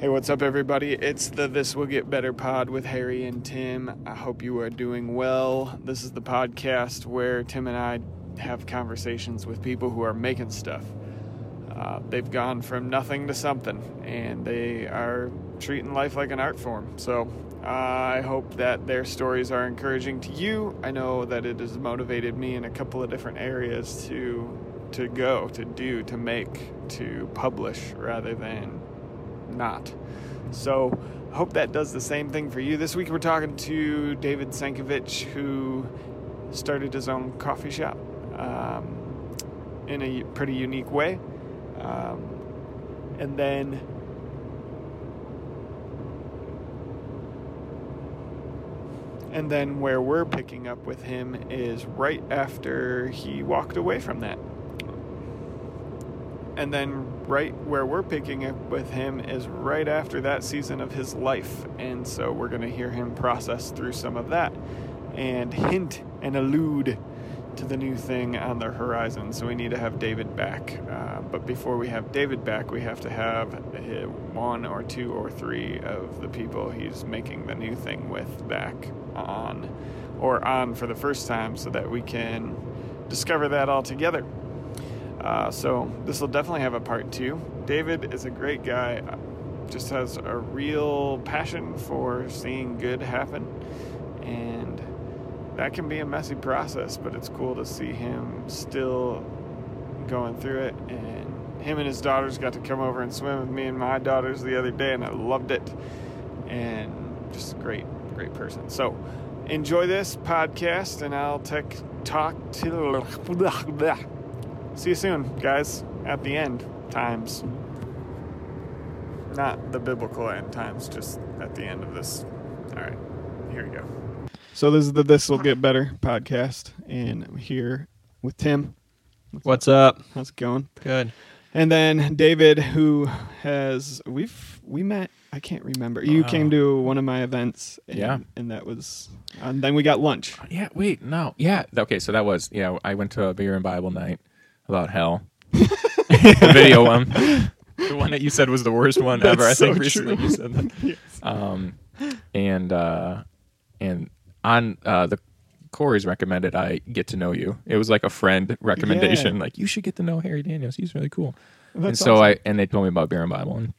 Hey, what's up, everybody? It's the This Will Get Better pod with Harry and Tim. I hope you are doing well. This is the podcast where Tim and I have conversations with people who are making stuff. Uh, they've gone from nothing to something, and they are treating life like an art form. So I hope that their stories are encouraging to you. I know that it has motivated me in a couple of different areas to to go, to do, to make, to publish, rather than not. So hope that does the same thing for you. This week we're talking to David Sankovich, who started his own coffee shop um, in a pretty unique way. Um, and then and then where we're picking up with him is right after he walked away from that and then right where we're picking up with him is right after that season of his life. And so we're going to hear him process through some of that and hint and allude to the new thing on the horizon. So we need to have david back. Uh, but before we have david back we have to have one or two or three of the people he's making the new thing with back on or on for the first time so that we can discover that all together uh, so this will definitely have a part two. David is a great guy, uh, just has a real passion for seeing good happen, and that can be a messy process, but it's cool to see him still going through it. And him and his daughters got to come over and swim with me and my daughters the other day, and I loved it. And just a great, great person. So enjoy this podcast, and I'll take talk to. See you soon, guys. At the end times. Not the biblical end times, just at the end of this. All right, here we go. So this is the This Will Get Better podcast, and I'm here with Tim. What's, What's up? How's it going? Good. And then David, who has we've we met. I can't remember. You came uh-huh. to one of my events. And, yeah, and that was. And then we got lunch. Yeah. Wait. No. Yeah. Okay. So that was. Yeah. I went to a beer and Bible night about hell. the video one, the one that you said was the worst one That's ever. I think so recently true. you said that. Yes. Um, and uh, and on uh, the Corey's recommended I get to know you. It was like a friend recommendation, Yeah. like you should get to know Harry Daniels. He's really cool. and That's so awesome. I and they told me about beer and Bible, and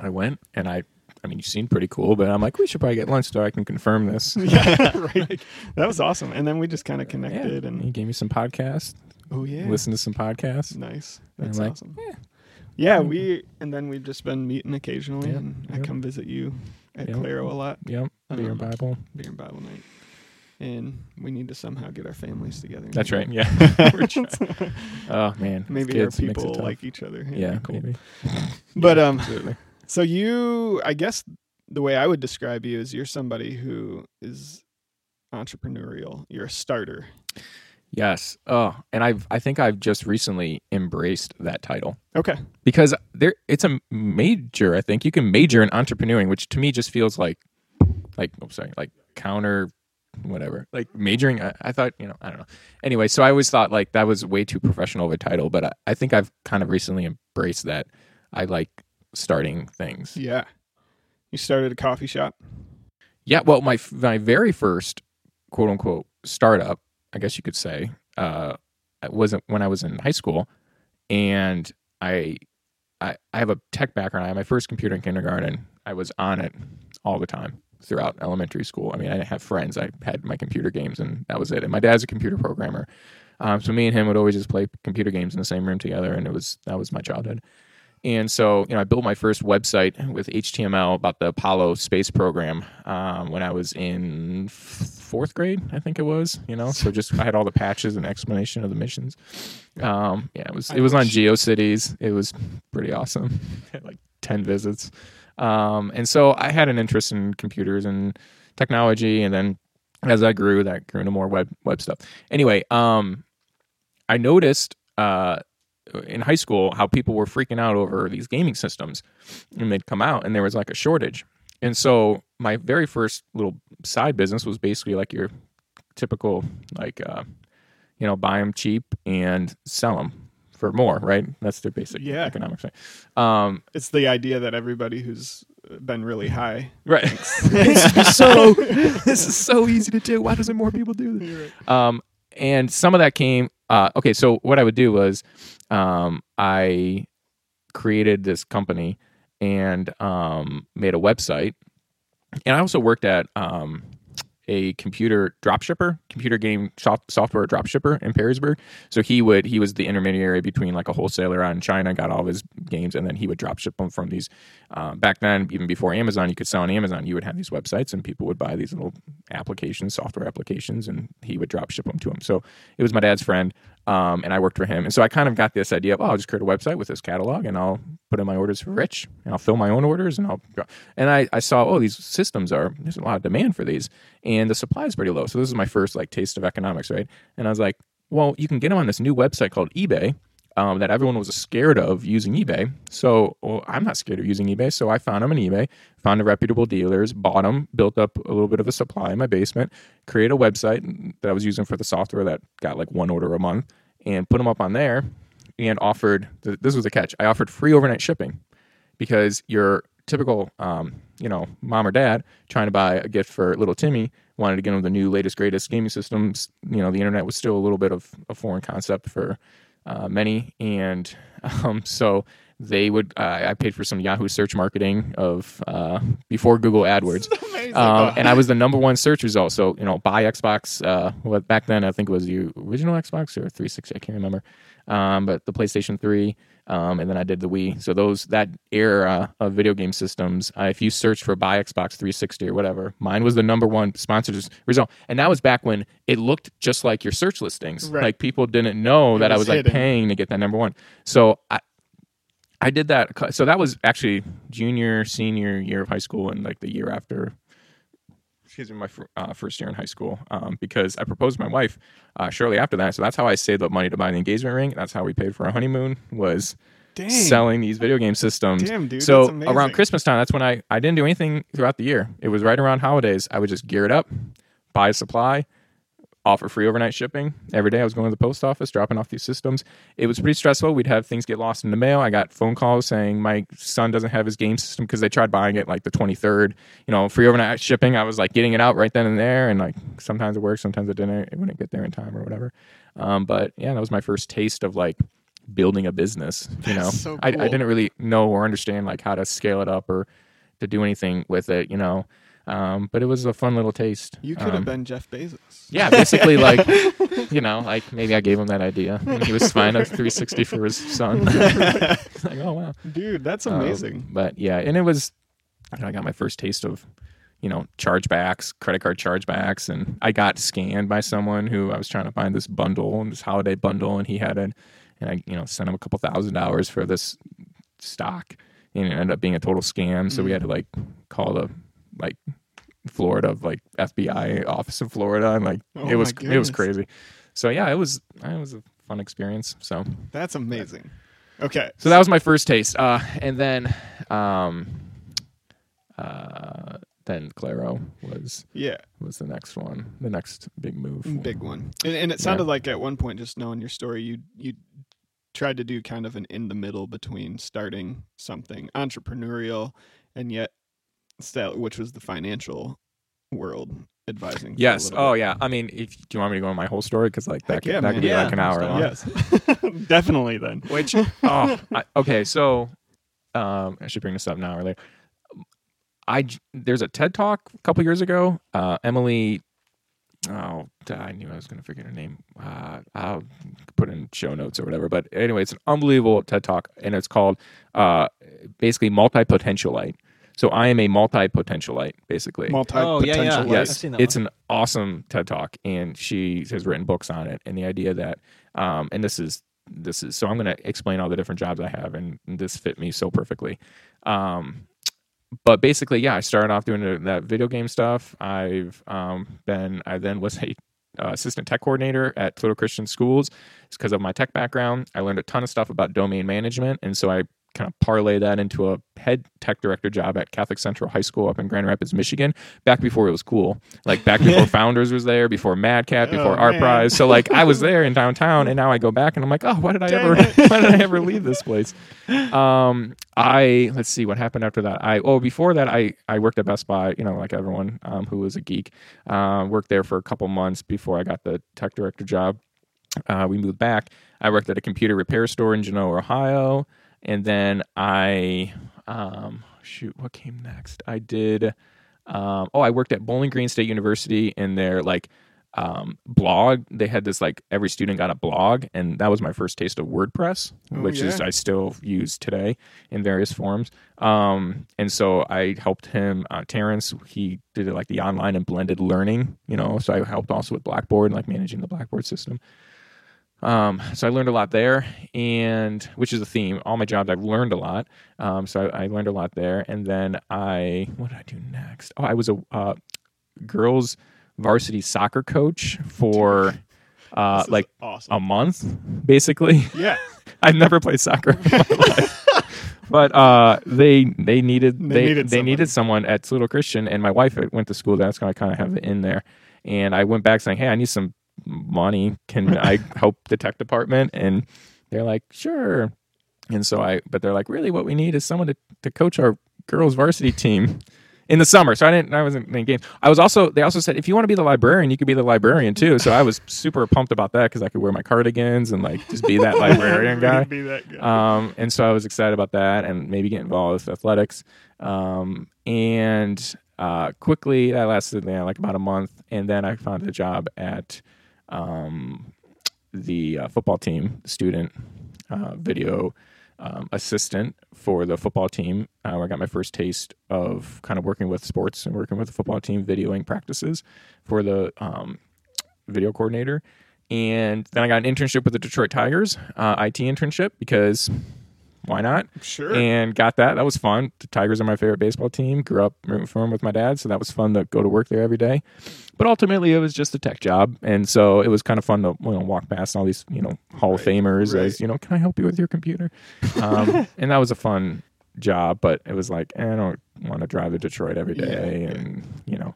I went and I. I mean, you seem pretty cool, but I'm like, we should probably get lunch so I can confirm this. yeah, right. That was awesome. And then we just kind of Yeah. and he gave me some podcasts. Oh yeah, Listen to some podcasts. nice. That's like, awesome. Yeah, yeah. we and then we've just been meeting occasionally, Yep, and I come visit you at Yep. Claro a lot, Yep. Beer and Um, Bible. beer and Bible night. And we need to somehow get our families together. That's right. Yeah. Oh man. Maybe Kids our people like each other. It'd Yeah. cool. Maybe. But um, Absolutely. so you, I guess, the way I would describe you is you're somebody who is entrepreneurial. You're a starter. Yes. Oh, and I've I think I've just recently embraced that title Okay. because there it's a major. I think you can major in entrepreneuring, which to me just feels like like oh sorry like counter whatever like majoring I, I thought you know i don't know anyway so i always thought like that was way too professional of a title but I, I think i've kind of recently embraced that i like starting things Yeah. You started a coffee shop. Yeah, well, my my very first quote unquote startup, I guess you could say, uh, wasn't when I was in high school, and I, I, I have a tech background. I had my first computer in kindergarten. I was on it all the time throughout elementary school. I mean, I didn't have friends. I had my computer games, and that was it. And my dad's a computer programmer, um, so me and him would always just play computer games in the same room together, and it was that was my childhood. And so, you know, I built my first website with HTML about the Apollo space program um, when I was in fourth grade, I think it was. You know, so just I had all the patches and explanation of the missions. Um, yeah, it was it was on GeoCities. It was pretty awesome. Like ten visits, um, and so I had an interest in computers and technology, and then as I grew, that grew into more web web stuff. Anyway, um, I noticed uh, in high school how people were freaking out over these gaming systems, and they'd come out, and there was like a shortage. And so my very first little side business was basically like your typical like uh, you know buy them cheap and sell them for more, right? That's their basic Yeah. economics. Um, It's the idea that everybody who's been really high. Right. this is so this is so easy to do. Why doesn't more people do this? Um, and some of that came. Uh, okay, so what I would do was, um, I created this company and um, made a website, and I also worked at um, a computer dropshipper, computer game soft, software dropshipper in Perrysburg. So he would he was the intermediary between like a wholesaler in China, got all of his games, and then he would drop ship them from these. Um, back then, even before Amazon, you could sell on Amazon. You would have these websites, and people would buy these little applications, software applications, and he would drop ship them to them. So it was my dad's friend, um, and I worked for him. And so I kind of got this idea of, oh, I'll just create a website with this catalog, and I'll put in my orders for Rich, and I'll fill my own orders, and I'll. And I, I saw, oh, these systems are there's a lot of demand for these, and the supply is pretty low. So this is my first like taste of economics, right? And I was like, well, you can get them on this new website called eBay um, that everyone was scared of using eBay. So well, I'm not scared of using eBay. So I found them on eBay, found the reputable dealers, bought them, built up a little bit of a supply in my basement, created a website that I was using for the software that got like one order a month, and put them up on there and offered this was a catch I offered free overnight shipping because your typical, um, you know, mom or dad trying to buy a gift for little Timmy wanted to get him the new latest greatest gaming systems. You know, the internet was still a little bit of a foreign concept for uh, many, and um, so they would. Uh, I paid for some Yahoo search marketing of uh, before Google AdWords, um, and I was the number one search result. So you know, buy Xbox. Uh, back then I think it was the original Xbox or 360. I can't remember, um, but the PlayStation 3. Um, and then I did the Wii. So those that era of video game systems, uh, if you search for buy Xbox 360 or whatever, mine was the number one sponsored result. And that was back when it looked just like your search listings. Right. Like people didn't know It that I was was like paying to get that number one. So I, I did that. So that was actually junior, senior year of high school, and like the year after. Excuse me, my uh, first year in high school, um, because I proposed to my wife uh, shortly after that. So that's how I saved up money to buy the engagement ring. That's how we paid for our honeymoon. Was Dang. selling these video game systems. Damn, dude, so around Christmas time, that's when I I didn't do anything throughout the year. It was right around holidays. I would just gear it up, buy a supply, offer free overnight shipping every day. I was going to the post office, dropping off these systems. It was pretty stressful. We'd have things get lost in the mail. I got phone calls saying my son doesn't have his game system because they tried buying it like the 23rd. You know, free overnight shipping. I was like getting it out right then and there, and like sometimes it worked, sometimes it didn't. It wouldn't get there in time or whatever. Um, but yeah, that was my first taste of like building a business. You know, so I, I didn't really know or understand like how to scale it up or to do anything with it. You know. Um, but it was a fun little taste. You could have Um, been Jeff Bezos. yeah, basically, like, you know, like maybe I gave him that idea. And he was fine a 360 for his son. like, oh, wow. Dude, that's Um, amazing. but yeah, and it was, I got my first taste of, you know, chargebacks, credit card chargebacks. And I got scanned by someone who I was trying to find this bundle, and this holiday bundle, and he had it. And I, you know, sent him a couple thousand dollars for this stock. And it ended up being a total scam. So we had to like call the, like, Florida, like FBI office in Florida, and like Oh it was it was crazy. So yeah, it was it was a fun experience. So That's amazing. Okay. so that was my first taste. Uh, and then, um, uh, then Claro was yeah, was the next one, the next big move. big one. And, and it sounded like at one point, just knowing your story, you you tried to do kind of an in the middle between starting something entrepreneurial and yet still, which was the financial world advising. Yes. Oh bit. yeah. I mean, if do you want me to go on my whole story? Because like that could, yeah, that man. could be Yeah, like an hour long. Yes, definitely. Then Which oh I, okay, so um, I should bring this up now or later. I there's a TED talk a couple years ago. Uh, Emilie, oh, I knew I was going to forget her name. Uh, I'll put in show notes or whatever. But anyway, it's an unbelievable TED talk, and it's called uh, basically multi potentialite. So I am a multi potentialite, basically. multi Oh, yeah, yeah. I've Yes, seen that it's one. an awesome TED talk, and she has written books on it. And the idea that, um, and this is this is so I'm going to explain all the different jobs I have, and this fit me so perfectly. Um, but basically, yeah, I started off doing that video game stuff. I've um, been, I then was a uh, assistant tech coordinator at Toledo Christian Schools. It's because of my tech background. I learned a ton of stuff about domain management, and so I kind of parlay that into a head tech director job at Catholic Central High School up in Grand Rapids, Michigan, back before it was cool. Like back before Founders was there, before Madcap, before Oh, Art man. Prize. So like I was there in downtown, and now I go back and I'm like, oh, why did I ever, why did I ever leave this place? Um, I let's see what happened after that. I oh before that I I worked at Best Buy, you know, like everyone um, who was a geek. Uh, worked there for a couple months before I got the tech director job. Uh, we moved back. I worked at a computer repair store in Genoa, Ohio, and then I um, shoot, what came next? I did. Um, oh, I worked at Bowling Green State University in their like um, blog. They had this like every student got a blog, and that was my first taste of WordPress, Oh, which is. I still use today in various forms. Um, and so I helped him, uh, Terrence. He did like the online and blended learning, you know. So I helped also with Blackboard, and like managing the Blackboard system. Um, so I learned a lot there, and which is a theme. All my jobs, I've learned a lot. Um, so I, I learned a lot there, and then I, what did I do next? Oh, I was a uh, girls varsity soccer coach for uh, like awesome. a month, basically. yeah. I've never played soccer in my life. But uh, they they needed They they needed they needed someone at Toledo Christian, and my wife went to school. there. That's why I kind of have it in there. And I went back saying, "Hey, I need some money. Can I help the tech department?" And they're like, "Sure." And so I, but they're like, "Really, what we need is someone to, to coach our girls varsity team." In the summer, so I didn't. I wasn't in games. I was also. They also said if you want to be the librarian, you could be the librarian too. So I was super pumped about that because I could wear my cardigans and like just be that librarian guy. Be that guy. Um, and so I was excited about that and maybe get involved with athletics. Um, and uh, quickly, that lasted you know, like about a month. And then I found a job at um, the uh, football team, student uh, video um, assistant for the football team, uh, I got my first taste of kind of working with sports and working with the football team, videoing practices for the um, video coordinator. And then I got an internship with the Detroit Tigers, uh, IT internship, because why not? sure. And got that. That was fun. The Tigers are my favorite baseball team. Grew up rooting for them with my dad, so that was fun to go to work there every day. But ultimately, it was just a tech job, and so it was kind of fun to you know walk past all these you know Hall of Famers right. as you know, can I help you with your computer? Um, and that was a fun job, but it was like eh, I don't want to drive to Detroit every day, Yeah, day, yeah. and you know,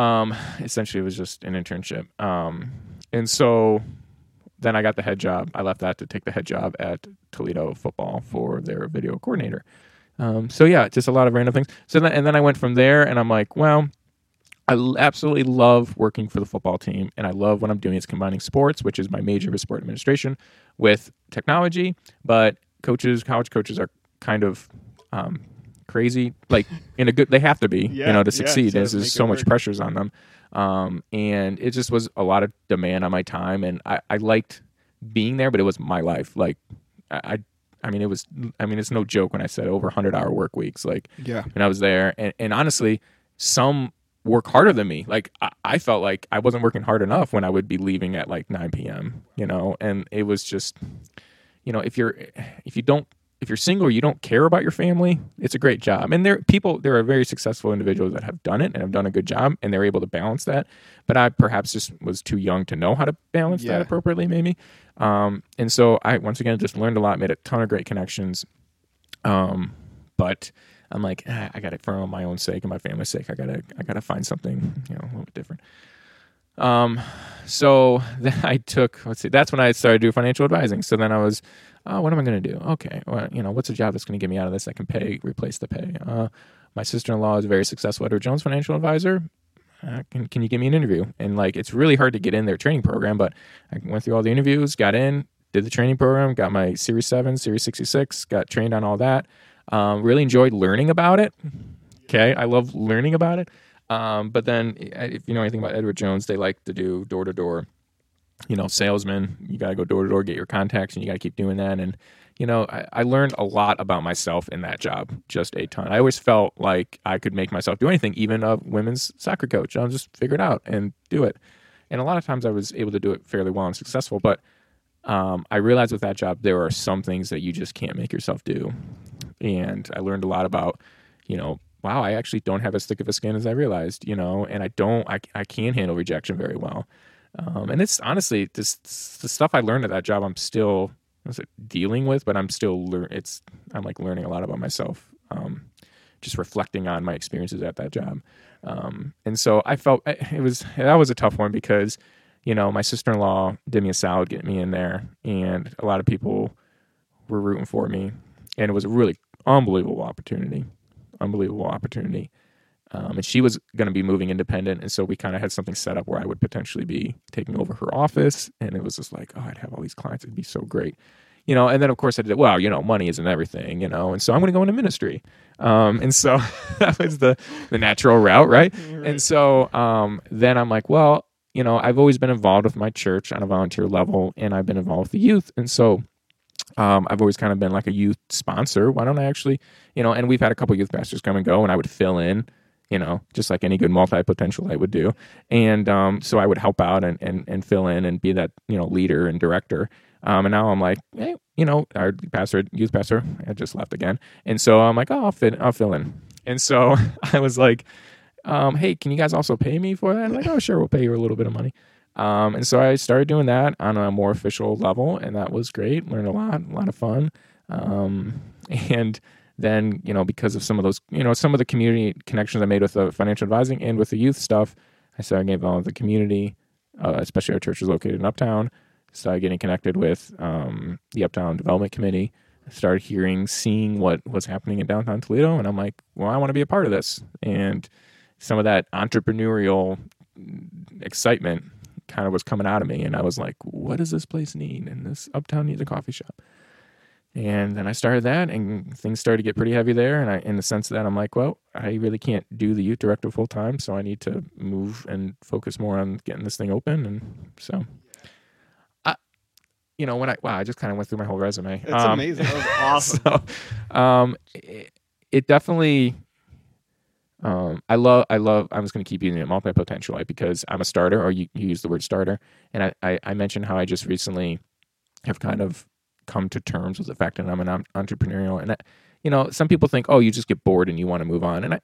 um, essentially it was just an internship. Um, and so then I got the head job. I left that to take the head job at Toledo football for their video coordinator. Um, so yeah, just a lot of random things. So then, and then I went from there, and I'm like, well, I absolutely love working for the football team, and I love what I'm doing is combining sports, which is my major is sport administration, with technology. But coaches, college coaches, are kind of um, crazy, like in a good. They have to be, Yeah, you know, to yeah, succeed. There's make just it so much work. pressures on them, um, and it just was a lot of demand on my time, and I, I liked being there, but it was my life. Like I, I, I mean, it was. I mean, it's no joke when I said over 100 hour work weeks. Like yeah. when I was there. And, and honestly, some work harder than me. Like I, I felt like I wasn't working hard enough when I would be leaving at like 9 p.m. You know, and it was just, you know, if you're if you don't if you're single, you don't care about your family. It's a great job, and there people there are very successful individuals that have done it and have done a good job, and they're able to balance that. But I perhaps just was too young to know how to balance Yeah. that appropriately, maybe. Um, and so I once again just learned a lot, made a ton of great connections. Um, but I'm like, ah, I got it for my own sake and my family's sake. I gotta, I gotta find something, you know, a little bit different. Um, so then I took, let's see, that's when I started doing financial advising. So then I was, oh, what am I going to do? Okay, well, you know, what's a job that's going to get me out of this that can pay, replace the pay? Uh, my sister-in-law is a very successful Edward Jones financial advisor. Uh, can, can you give me an interview? And like, it's really hard to get in their training program, but I went through all the interviews, got in, did the training program, got my Series 7, Series 66, got trained on all that. Um, really enjoyed learning about it. Okay, I love learning about it. Um, but then, if you know anything about Edward Jones, they like to do door to door. You know, salesman. You got to go door to door, get your contacts, and you got to keep doing that. And you know, I, I learned a lot about myself in that job, just a ton. I always felt like I could make myself do anything, even a women's soccer coach. I'll just figure it out and do it. And a lot of times, I was able to do it fairly well and successful. But um, I realized with that job, there are some things that you just can't make yourself do. And I learned a lot about, you know, wow, I actually don't have as thick of a skin as I realized, you know, and I don't, I, I can handle rejection very well. Um, and it's honestly, this, the stuff I learned at that job, I'm still dealing with, but I'm still. It's I'm like learning a lot about myself, um, just reflecting on my experiences at that job. Um, and so I felt it was that was a tough one because you know my sister in law did me a salad getting me in there, and a lot of people were rooting for me, and it was a really unbelievable opportunity, unbelievable opportunity. Um, and she was going to be moving independent, and so we kind of had something set up where I would potentially be taking over her office, and it was just like, oh, I'd have all these clients; it'd be so great, you know. And then of course I did, well, you know, money isn't everything, you know, and so I'm going to go into ministry, um, and so that was the the natural route, right? right. And so um, then I'm like, well, you know, I've always been involved with my church on a volunteer level, and I've been involved with the youth, and so um, I've always kind of been like a youth sponsor. Why don't I actually, you know, and we've had a couple youth pastors come and go, and I would fill in you know, just like any good multi potentialite would do. And um, so I would help out and, and, and fill in and be that, you know, leader and director. Um, and now I'm like, hey, you know, our pastor, youth pastor, I just left again. And so I'm like, oh, I'll fit, I'll fill in. And so I was like, um, hey, can you guys also pay me for that? I'm like, oh, sure, we'll pay you a little bit of money. Um, and so I started doing that on a more official level, and that was great. Learned a lot, a lot of fun. Um, and then you know because of some of those you know some of the community connections I made with the financial advising and with the youth stuff, I started getting involved with the community, uh, especially our church is located in Uptown. Started getting connected with um, the Uptown Development Committee. Started hearing, seeing what was happening in downtown Toledo, and I'm like, well, I want to be a part of this. And some of that entrepreneurial excitement kind of was coming out of me, and I was like, what does this place need? And this Uptown needs a coffee shop. And then I started that, and things started to get pretty heavy there. And I, in the sense that I'm like, well, I really can't do the youth director full time, so I need to move and focus more on getting this thing open. And so, I, you know, when I wow, I just kind of went through my whole resume. It's um, amazing. That was awesome. so, um, it, it definitely. Um, I love, I love, I'm just going to keep using it multi potentialite? because I'm a starter, or you, you use the word starter. And I, I, I mentioned how I just recently have kind of come to terms with the fact that I'm an entrepreneurial. And, I, you know, some people think, oh, you just get bored and you want to move on. And I,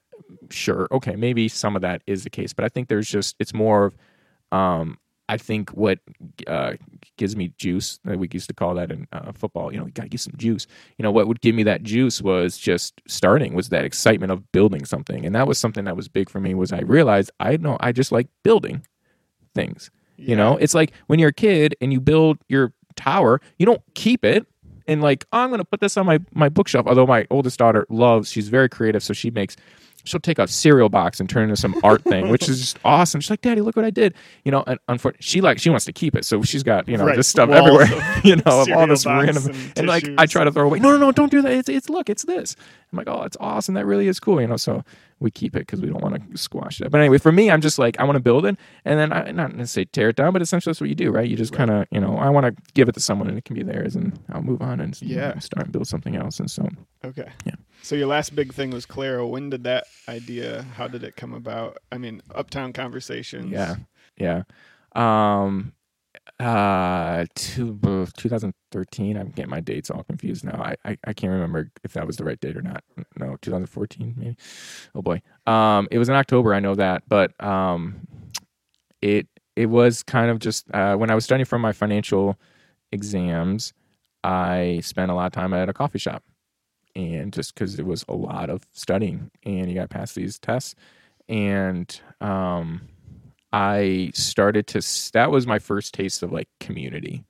sure, okay, maybe some of that is the case, but I think there's just, it's more of, um, I think what uh, gives me juice, we used to call that in uh, football, you know, you got to get some juice. You know, what would give me that juice was just starting, was that excitement of building something. And that was something that was big for me was I realized I know I just like building things. Yeah. You know, it's like when you're a kid and you build your tower. You don't keep it and like, oh, I'm going to put this on my my bookshelf. Although my oldest daughter loves, she's very creative, so she makes she'll take a cereal box and turn it into some art thing, which is just awesome. She's like, "Daddy, look what I did!" You know, and unfortunately, she like she wants to keep it, so she's got you know right. this stuff Walls everywhere, you know, of all this random. And, and like, I try to throw away. No, no, no, don't do that. It's it's look, it's this. I'm like, oh, it's awesome. That really is cool, you know. So we keep it because we don't want to squash it. But anyway, for me, I'm just like I want to build it, and then I not necessarily tear it down, but essentially that's what you do, right? You just kind of you know I want to give it to someone and it can be theirs, and I'll move on and yeah. You know, start and build something else. And so okay, yeah. So your last big thing was Claro. When did that idea? How did it come about? I mean, Uptown Conversations. Yeah, yeah. Um, uh, two, 2013. I'm getting my dates all confused now. I, I, I can't remember if that was the right date or not. No, 2014 maybe. Oh boy. Um, it was in October. I know that, but um, it it was kind of just uh, when I was studying for my financial exams. I spent a lot of time at a coffee shop, and just because it was a lot of studying, and you got past these tests, and um I started to that was my first taste of like community.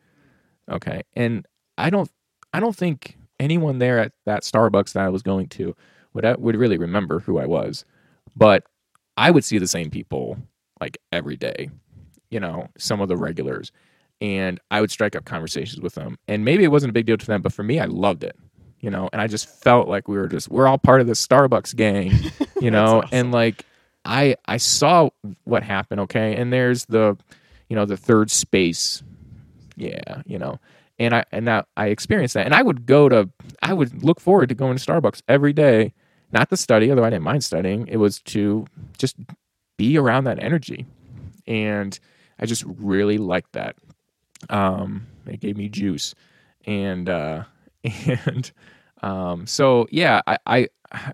Okay. And I don't I don't think anyone there at that Starbucks that I was going to would would really remember who I was. But I would see the same people like every day. You know, some of the regulars and I would strike up conversations with them. And maybe it wasn't a big deal to them, but for me I loved it. You know, and I just felt like we were just we're all part of the Starbucks gang, you know, awesome. and like I I saw what happened, okay? And there's the you know, the third space. Yeah, you know. And I and now I experienced that. And I would go to I would look forward to going to Starbucks every day, not to study, although I didn't mind studying. It was to just be around that energy. And I just really liked that. Um, it gave me juice. And uh and um so yeah, I, I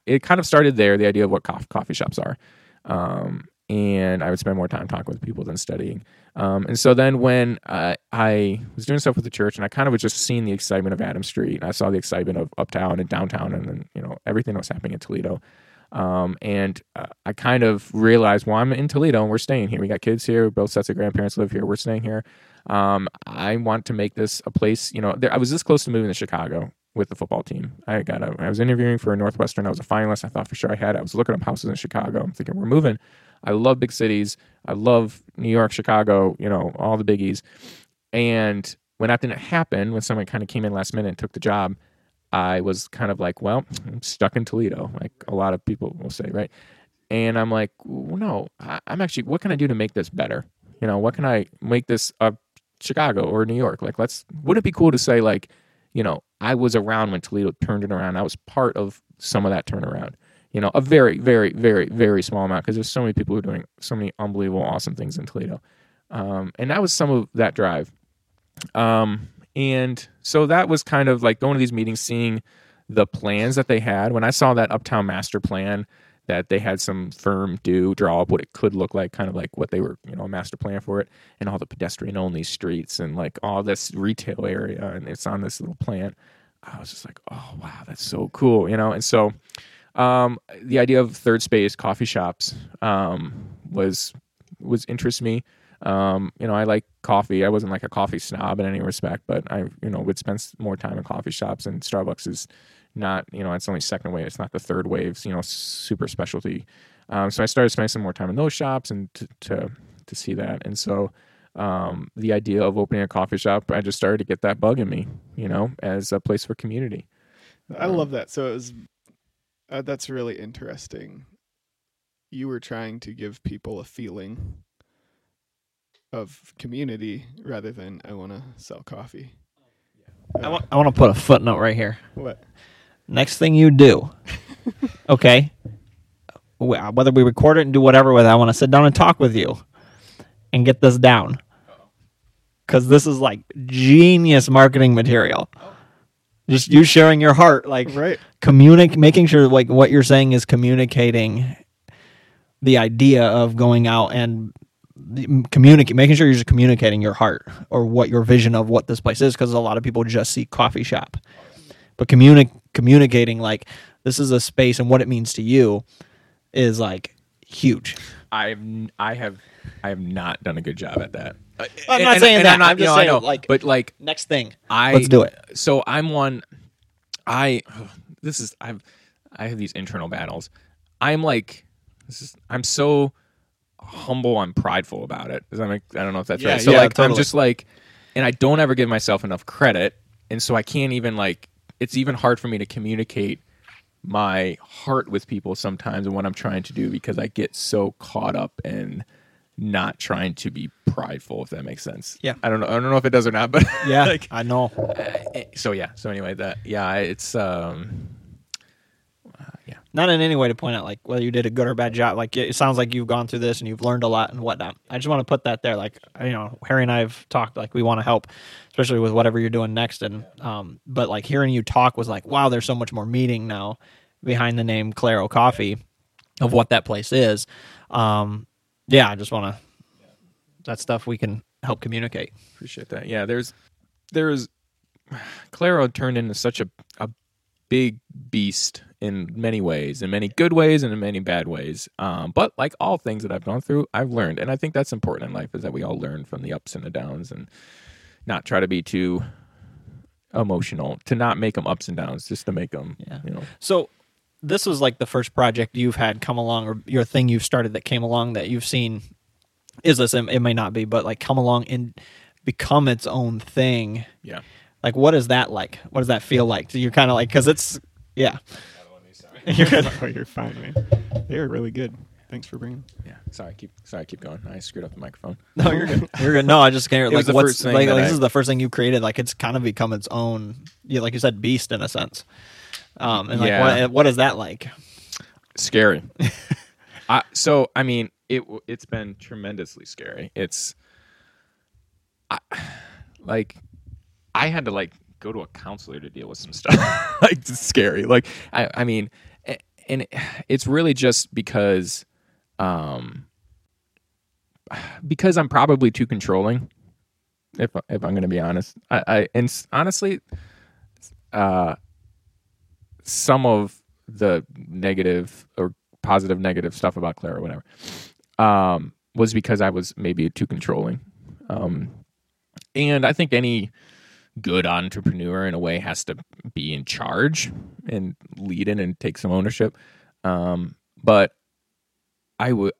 it kind of started there, the idea of what coffee shops are. Um, and I would spend more time talking with people than studying. Um, and so then when uh, I was doing stuff with the church, and I kind of was just seeing the excitement of Adams Street, and I saw the excitement of uptown and downtown, and then you know everything that was happening in Toledo. Um, and uh, I kind of realized, well, I'm in Toledo and we're staying here. We got kids here. Both sets of grandparents live here. We're staying here. Um, I want to make this a place. You know, there, I was this close to moving to Chicago with the football team. I got a, I was interviewing for a Northwestern. I was a finalist. I thought for sure I had. It. I was looking up houses in Chicago. I'm thinking we're moving. I love big cities. I love New York, Chicago. You know, all the biggies. And when that didn't happen, when someone kind of came in last minute and took the job, I was kind of like, well, I'm stuck in Toledo, like a lot of people will say, right? And I'm like, well, no, I'm actually, what can I do to make this better? You know, what can I make this a Chicago or New York? Like, let's, wouldn't it be cool to say, like, you know, I was around when Toledo turned it around. I was part of some of that turnaround. You know, a very, very, very, very small amount because there's so many people who are doing so many unbelievable, awesome things in Toledo. Um, and that was some of that drive. Um, and so that was kind of like going to these meetings, seeing the plans that they had. When I saw that Uptown Master Plan that they had some firm do draw up what it could look like, kind of like what they were, you know, a master plan for it, and all the pedestrian only streets and like all this retail area, and it's on this little plant. I was just like, oh wow, that's so cool, you know. And so, um, the idea of third space coffee shops um, was was interest me. Um, you know, I like coffee. I wasn't like a coffee snob in any respect, but I, you know, would spend more time in coffee shops. And Starbucks is not, you know, it's only second wave. It's not the third wave. You know, super specialty. Um, so I started spending some more time in those shops and to to, to see that. And so um, the idea of opening a coffee shop, I just started to get that bug in me. You know, as a place for community. I love that. So it was. Uh, that's really interesting. You were trying to give people a feeling of community rather than I want to sell coffee. I want uh, I want to put a footnote right here. What? Next thing you do, okay, uh, whether we record it and do whatever with it, I want to sit down and talk with you and get this down. Because this is like genius marketing material. Oh. Just you sharing your heart, like Right. communic making sure like what you're saying is communicating the idea of going out and communicate making sure you're just communicating your heart or what your vision of what this place is because a lot of people just see coffee shop but communi- communicating like this is a space and what it means to you is like huge I've I have I have not done a good job at that. Uh, I'm not saying that. I'm you just know, I saying, know, like- but like next thing I Let's do it. So I'm one. I this is I've I have these internal battles. I'm like this is I'm so humble. I'm prideful about it. Does that make I don't know if that's Yeah, right. So yeah, like I'm just like, and I don't ever give myself enough credit, and so I can't even like. It's even hard for me to communicate my heart with people sometimes and what I'm trying to do because I get so caught up in not trying to be prideful if that makes sense. Yeah. I don't know I don't know if it does or not but yeah like, i know uh, so yeah so anyway that yeah it's um not in any way to point out like whether you did a good or bad job. Like it sounds like you've gone through this and you've learned a lot and whatnot. I just want to put that there. Like you know, Harry and I have talked like we want to help, especially with whatever you're doing next. And um, but like hearing you talk was like, wow, there's so much more meaning now behind the name Claro Coffee of what that place is. Um, yeah, I just want to. That stuff we can help communicate. appreciate that yeah there's there's Claro turned into such a a big beast in many ways in many good ways and in many bad ways um but like all things that I've gone through I've learned and I think that's important in life is that we all learn from the ups and the downs and not try to be too emotional to not make them ups and downs just to make them Yeah. you know So this was like the first project you've had come along, or your thing you've started that came along that you've seen. Is this? It may not be, but like come along and become its own thing. yeah Like, what is that like? What does that feel like? Do you're kind of like, because it's yeah. You're good. oh, you're fine, man. They were really good. Thanks for bringing. yeah sorry keep sorry keep going I screwed up the microphone No, you're good. You're good. No, I just can't. was Like, what's like, like I- this is the first thing you created. Like, it's kind of become its own. Yeah, like you said, beast in a sense. Um, and like, Yeah. what what is that like? scary. I, so I mean, it it's been tremendously scary. It's I, like I had to like go to a counselor to deal with some stuff. like it's scary. Like I I mean, and it's really just because um because I'm probably too controlling. If if I'm going to be honest, I, I and honestly, uh, some of the negative or positive negative stuff about Claire or whatever, um, was because I was maybe too controlling. Um, and I think any good entrepreneur in a way has to be in charge and lead in and take some ownership. Um, but I would,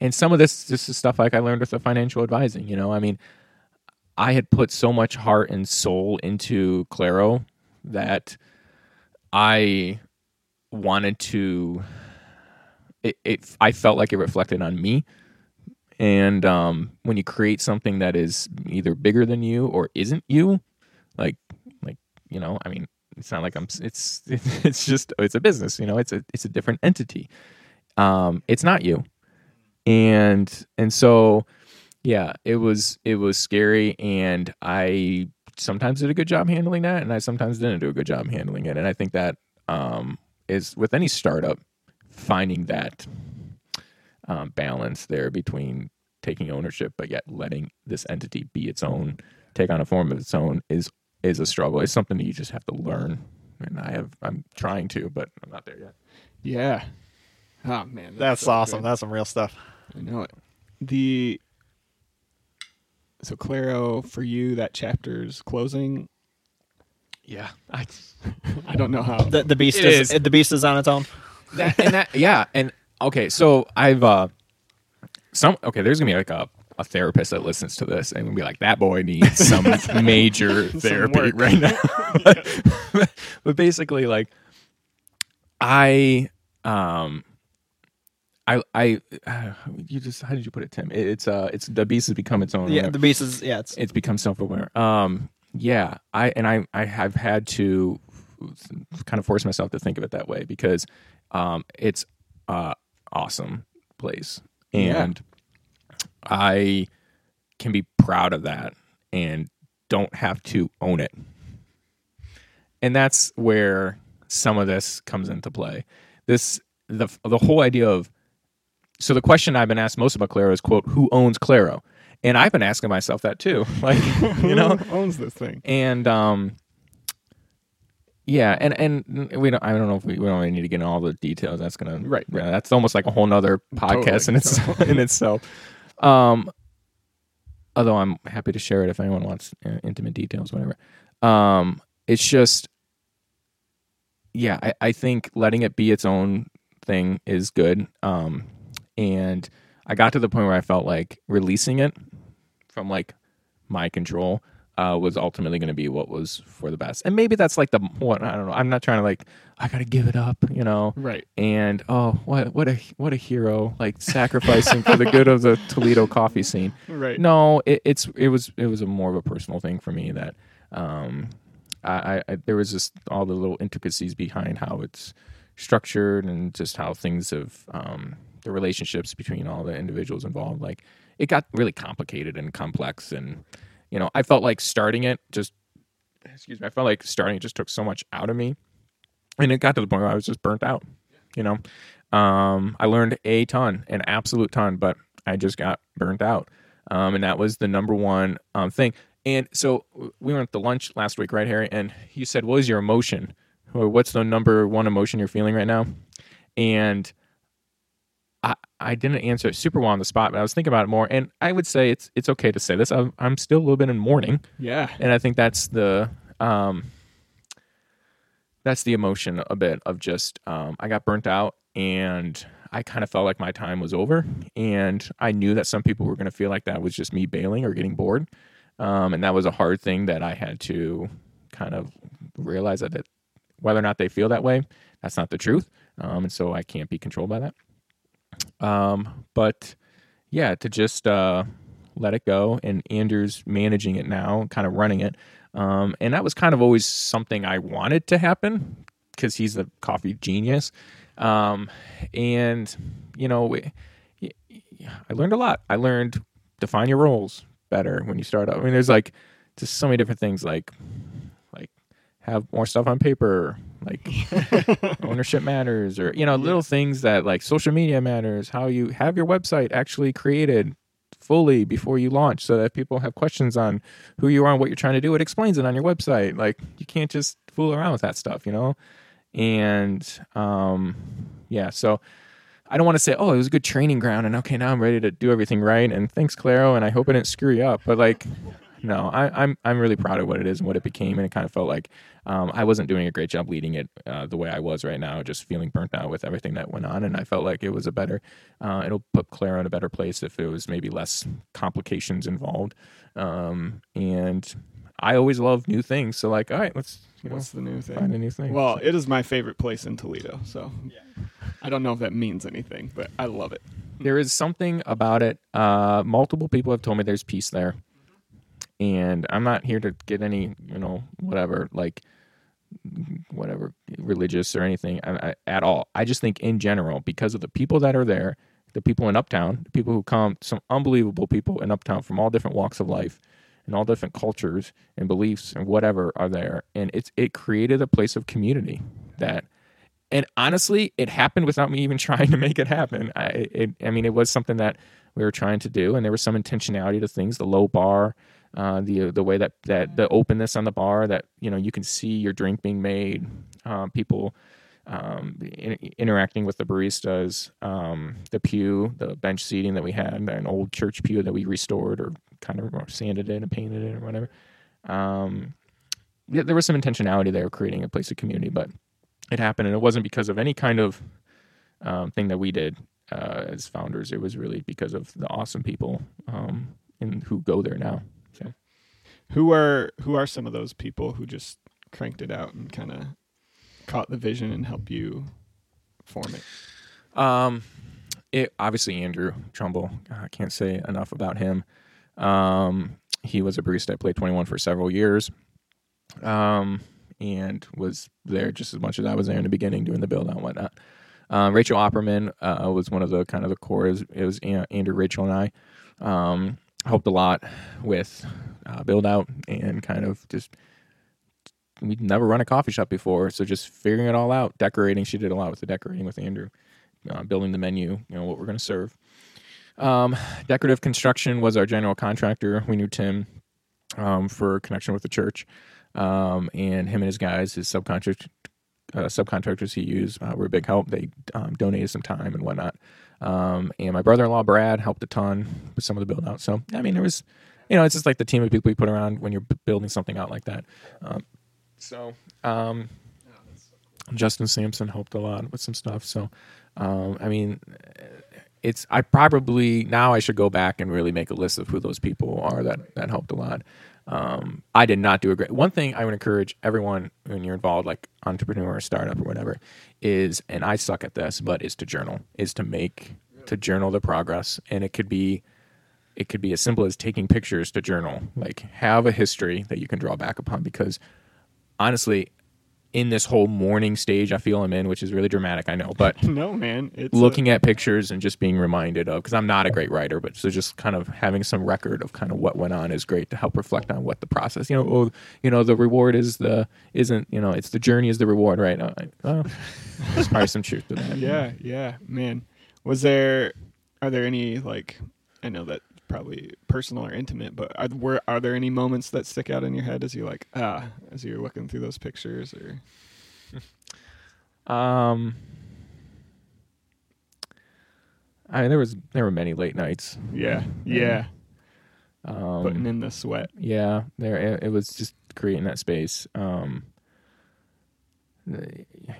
and some of this, this is stuff like I learned with the financial advising. You know, I mean, I had put so much heart and soul into Claro that I wanted to. It, it I felt like it reflected on me, and um, when you create something that is either bigger than you or isn't you, like like you know, I mean, it's not like I'm. It's it's just it's a business. You know, it's a it's a different entity. Um, it's not you, and and so yeah, it was it was scary, and I sometimes did a good job handling that, and I sometimes didn't do a good job handling it, and I think that um, is with any startup finding that um, balance there between taking ownership but yet letting this entity be its own, take on a form of its own is is a struggle. It's something that you just have to learn, and I have I'm trying to, but I'm not there yet. Yeah. Oh man, That's so awesome. good. That's some real stuff. I know it. The so Claro for you that chapter's closing. Yeah, I I don't know how. The, the beast It is, is. the beast is on its own. that and that yeah and okay so i've uh some okay there's gonna be like a, a therapist that listens to this and be like that boy needs some major therapy right now but basically like i um I, I, uh, you just, how did you put it, Tim? It, it's, uh, it's the beast has become its own. Yeah, the beast is. Yeah, it's it's become self-aware um yeah i and i i have had to kind of force myself to think of it that way because um it's uh awesome place and i can be proud of that and don't have to own it and that's where some of this comes into play this the the whole idea of so the question I've been asked most about Claro is quote who owns Claro, and I've been asking myself that too, like you know, Who owns this thing? and um, yeah, and and we don't I don't know if we, we don't really need to get into all the details. That's gonna Right, yeah, that's almost like a whole nother podcast in its in itself. Um, although I'm happy to share it if anyone wants uh, intimate details, whatever. Um, it's just yeah, I, I think letting it be its own thing is good. Um, and I got to the point where I felt like releasing it from like my control uh, was ultimately going to be what was for the best. And maybe that's like the what I don't know. I'm not trying to like I got to give it up, you know. Right. And oh, what what a what a hero like sacrificing for the good of the Toledo coffee scene. Right. No, it, it's it was it was a more of a personal thing for me that um, I, I there was just all the little intricacies behind how it's structured and just how things have um, the relationships between all the individuals involved. Like it got really complicated and complex, and you know I felt like starting it just excuse me I felt like starting it just took so much out of me, and it got to the point where I was just burnt out. You know, um, I learned a ton, an absolute ton, but I just got burnt out. Um, and that was the number one um, thing. And so we at the lunch last week, right, Harry? And you said, "What is your emotion? Or what's the number one emotion you're feeling right now?" And I I didn't answer it super well on the spot, but I was thinking about it more. And I would say it's it's okay to say this. I'm I'm still a little bit in mourning, Yeah. and I think that's the um that's the emotion a bit of just um, I got burnt out and I kind of felt like my time was over, and I knew that some people were going to feel like that was just me bailing or getting bored, um, and that was a hard thing that I had to kind of realize that it, whether or not they feel that way, that's not the truth, um, and so I can't be controlled by that. Um, but yeah, to just uh, let it go, and Andrew's managing it now, kind of running it, um, and that was kind of always something I wanted to happen because he's the coffee genius. Um, and you know, we, I learned a lot. I learned define your roles better when you start out. I mean, there's like just so many different things, like have more stuff on paper, like ownership matters, or you know, little things that like social media matters. How you have your website actually created fully before you launch so that people have questions on who you are and what you're trying to do. It explains it on your website. Like you can't just fool around with that stuff, you know? And um, yeah, so I don't want to say, oh, it was a good training ground and okay, now I'm ready to do everything right. And thanks, Claro, and I hope I didn't screw you up. But like, no, I, am I'm, I'm really proud of what it is and what it became, and it kind of felt like um, I wasn't doing a great job leading it uh, the way I was right now, just feeling burnt out with everything that went on, and I felt like it was a better, uh, it'll put Claro in a better place if it was maybe less complications involved, um, and I always love new things, so like, all right, let's. You know, What's the new thing? Find a new thing. Well, it is my favorite place in Toledo, so I don't know if that means anything, but I love it. there is something about it. Uh, multiple people have told me there's peace there, and I'm not here to get any, you know, whatever, like, whatever religious or anything I, I, at all. I just think in general, because of the people that are there, the people in Uptown, the people who come, some unbelievable people in Uptown from all different walks of life and all different cultures and beliefs and whatever are there, and it's it created a place of community that and honestly, it happened without me even trying to make it happen. I, it, I mean, it was something that we were trying to do, and there was some intentionality to things. The low bar, uh, the the way that that the openness on the bar, that you know you can see your drink being made, uh, people um, in, interacting with the baristas, um, the pew, the bench seating that we had, an old church pew that we restored or kind of sanded it and painted it or whatever. Um, yeah, there was some intentionality there, creating a place of community, but it happened, and it wasn't because of any kind of um, thing that we did uh, as founders. It was really because of the awesome people um, and who go there now. So, Who are who are some of those people who just cranked it out and kind of caught the vision and helped you form it? um, it obviously Andrew Trumbull. I can't say enough about him. Um, he was a barista at Play Twenty One for several years. Um, and was there just as much as I was there in the beginning doing the build out and whatnot. Um, Rachel Opperman uh, was one of the kind of the core. It was uh, Andrew, Rachel, and I um, helped a lot with uh, build out and kind of just we'd never run a coffee shop before, so just figuring it all out. Decorating, she did a lot with the decorating with Andrew, uh, building the menu, you know what we're going to serve. Um, decorative construction was our general contractor. We knew Tim um, for connection with the church um, and him and his guys, his subcontract, uh, subcontractors he used, uh, were a big help. They um, donated some time and whatnot. Um, and my brother-in-law Brad helped a ton with some of the build out. So I mean, there was, you know, it's just like the team of people you put around when you're building something out like that. Um, so um, Justin Sampson helped a lot with some stuff. So um, I mean, it's I probably now I should go back and really make a list of who those people are that that helped a lot. Um, I did not do a great. One thing I would encourage everyone when you're involved, like entrepreneur or startup or whatever, is and I suck at this, but is to journal, is to make to journal the progress, and it could be it could be as simple as taking pictures to journal. Like have a history that you can draw back upon because honestly, in this whole mourning stage I feel I'm in, which is really dramatic, I know, but No, man. It's a- looking at pictures and just being reminded of because I'm not a great writer, but so just kind of having some record of kind of what went on is great to help reflect on what the process. You know, oh, you know, the reward is the isn't you know it's the journey is the reward, right? Uh, there's probably some truth to that. yeah, yeah, man. Was there? Are there any like? I know that probably personal or intimate, but are were are there any moments that stick out in your head as you like ah as you're looking through those pictures or Um, I mean, there was there were many late nights. yeah yeah Um, putting in the sweat Yeah, there it, it was just creating that space. Um,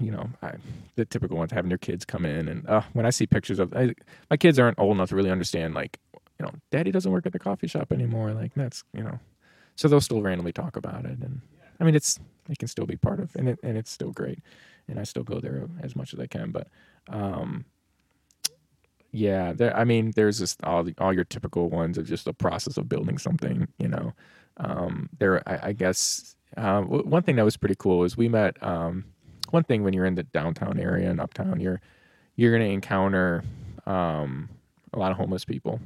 you know, I, the typical ones having their kids come in, and uh, when I see pictures of I, my kids aren't old enough to really understand, like, know, Daddy doesn't work at the coffee shop anymore. Like that's you know, so they'll still randomly talk about it, and I mean, it's it can still be part of, and it and it's still great, and I still go there as much as I can, but. um yeah, there, I mean, there's just all the, all your typical ones of just the process of building something. You know, um, there. I, I guess uh, w- one thing that was pretty cool is we met. Um, one thing when you're in the downtown area and uptown, you're you're going to encounter um, a lot of homeless people.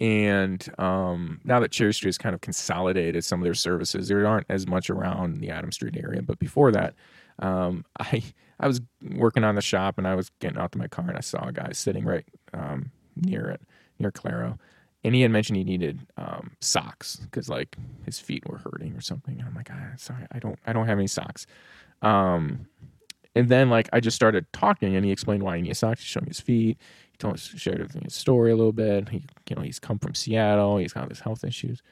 And um, now that Cherry Street has kind of consolidated some of their services, there aren't as much around the Adams Street area. But before that, um, I I was working on the shop and I was getting out to my car and I saw a guy sitting right um, near it, near Claro. and he had mentioned he needed um, socks because like his feet were hurting or something. And I'm like, ah, sorry, I don't, I don't have any socks. Um, and then like I just started talking, and he explained why he needed socks. He showed me his feet. Told shared his story a little bit. He, you know, he's come from Seattle. He's got his health issues.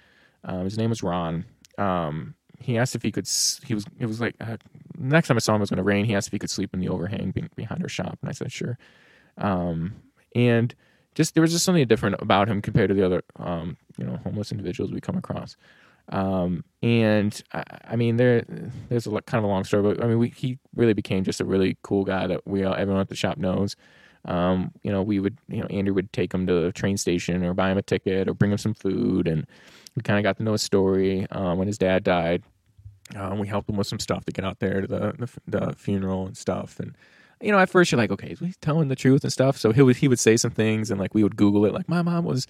Um, his name was Ron. Um, he asked if he could. He was. It was like uh, next time I saw him it was going to rain. He asked if he could sleep in the overhang be- behind our shop, and I said sure. Um, and just there was just something different about him compared to the other, um, you know, homeless individuals we come across. Um, and I, I mean, there, there's a kind of a long story, but I mean, we, he really became just a really cool guy that we all, everyone at the shop knows. Um, you know, we would, you know, Andrew would take him to the train station or buy him a ticket or bring him some food, and we kind of got to know his story. Um, when his dad died, um, we helped him with some stuff to get out there to the, the the funeral and stuff. And you know, at first you're like, okay, is he telling the truth and stuff? So he would he would say some things, and like we would Google it, like my mom was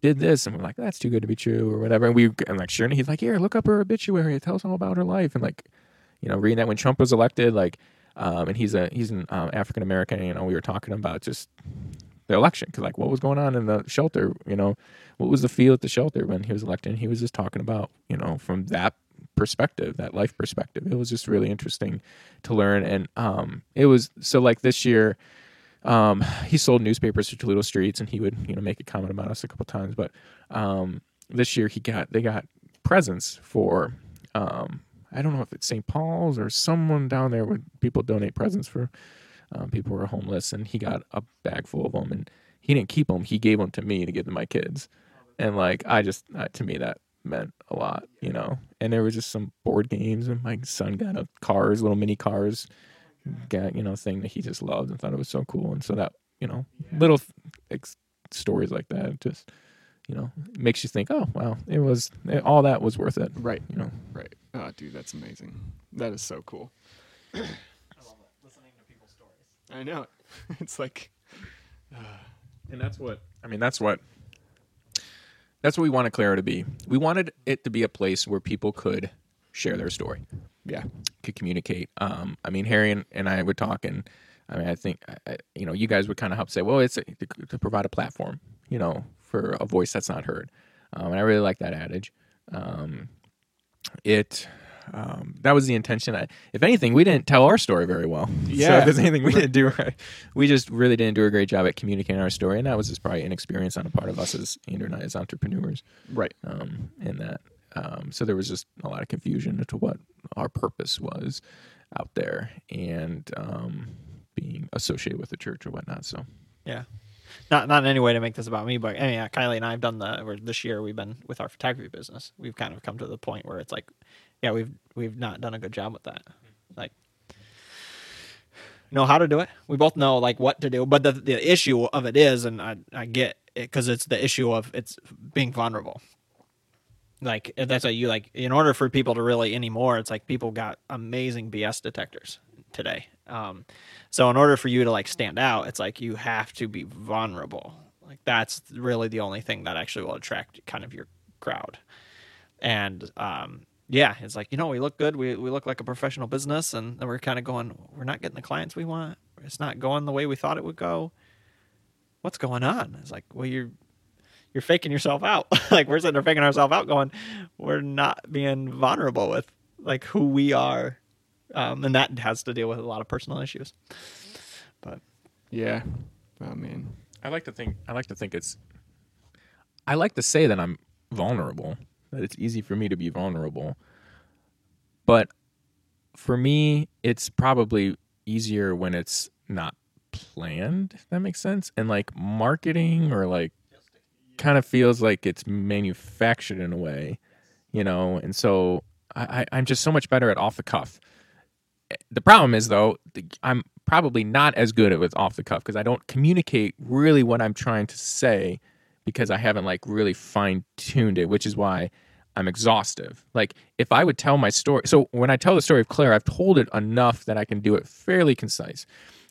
did this, and we're like, that's too good to be true, or whatever. And we and like sure, and he's like, here, look up her obituary, it tells all about her life, and like, you know, reading that when Trump was elected, like, um, and he's a he's an um, African American, you know, we were talking about just the election because like what was going on in the shelter, you know, what was the feel at the shelter when he was elected? And he was just talking about, you know, from that perspective, that life perspective. It was just really interesting to learn. And um, it was so like this year, um, he sold newspapers to Toledo streets, and he would you know make a comment about us a couple times. But um, this year he got they got presents for um, I don't know if it's St. Paul's or someone down there where people donate presents for um, people who are homeless, and he got a bag full of them, and he didn't keep them. He gave them to me to give to my kids, and like I just uh, to me that meant a lot, you know. And there was just some board games, and my son got a cars, little mini cars, got you know thing that he just loved and thought it was so cool, and so that you know little ex- stories like that just you know makes you think, oh wow, it was all that was worth it, Right. you know. Right. Oh, dude, that's amazing. That is so cool. I love it. Listening to people's stories. I know. It's like, And that's what I mean. That's what that's what we wanted Claro to be. We wanted it to be a place where people could share their story, yeah, could communicate. Um, I mean, Harry and, and I would talk, and I mean, I think I, I- you know, you guys would kind of help say, well, it's a, to, to provide a platform, you know, for a voice that's not heard. Um, and I really like that adage. Um, it. Um, that was the intention. I, if anything, we didn't tell our story very well. so Yeah. if there's anything we didn't do right, we just really didn't do a great job at communicating our story, and that was just probably inexperience on the part of us as Andrew and I as entrepreneurs. right. Um, in that, um, so there was just a lot of confusion as to what our purpose was out there, and um, being associated with the church or whatnot. So Yeah. Not not in any way to make this about me, but yeah, Kylie and I have done the. This year we've been with our photography business. We've kind of come to the point where it's like, yeah, we've we've not done a good job with that. Like, know how to do it. We both know like what to do, but the the issue of it is, and I I get it because it's the issue of it's being vulnerable. Like that's what you like. In order for people to really anymore, it's like people got amazing BS detectors today. Um, so in order for you to like stand out, it's like you have to be vulnerable. Like that's really the only thing that actually will attract kind of your crowd. And um, yeah, it's like you know we look good, we we look like a professional business, and we're kind of going, we're not getting the clients we want. It's not going the way we thought it would go. What's going on? It's like, well, you're you're faking yourself out. like we're sitting there faking ourselves out, going, we're not being vulnerable with like who we are, um, and that has to deal with a lot of personal issues. But Yeah. Oh man. I like to think I like to think it's I like to say that I'm vulnerable, that it's easy for me to be vulnerable. But for me, it's probably easier when it's not planned, if that makes sense. And like marketing or like kind of feels like it's manufactured in a way, you know, and so I, I, I'm just so much better at off the cuff the problem is though i'm probably not as good at with off the cuff because i don't communicate really what i'm trying to say because i haven't like really fine tuned it which is why i'm exhaustive. Like if i would tell my story so when i tell the story of Claro i've told it enough that i can do it fairly concise.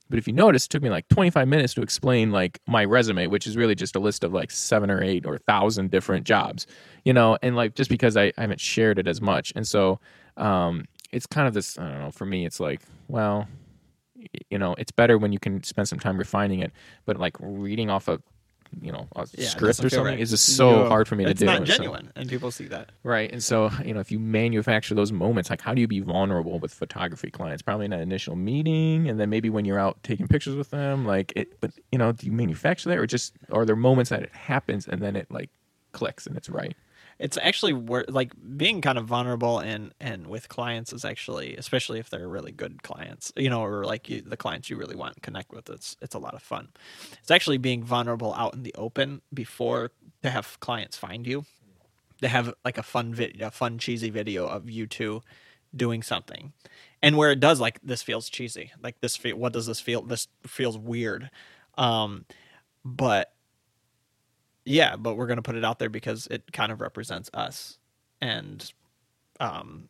But if you notice it took me like 25 minutes to explain like my resume which is really just a list of like seven or eight or thousand different jobs you know and like just because i, I haven't shared it as much. And so um it's kind of this i don't know for me it's like well you know it's better when you can spend some time refining it but like reading off a you know a Yeah, script or something right. is just so Yeah. hard for me to it's do. not And so- genuine, and people see that. Right. And so, you know, if you manufacture those moments, like how do you be vulnerable with photography clients? Probably in that initial meeting and then maybe when you're out taking pictures with them, like it but you know, do you manufacture that or just are there moments that it happens and then it like clicks and it's right? It's actually like being kind of vulnerable and and with clients is actually especially if they're really good clients you know or like you, the clients you really want to connect with it's it's a lot of fun. It's actually being vulnerable out in the open before to have clients find you. To have like a fun vid a fun cheesy video of you two doing something. And where it does like this feels cheesy. Like this feel what does this feel this feels weird. Um but yeah, but we're gonna put it out there because it kind of represents us, and um,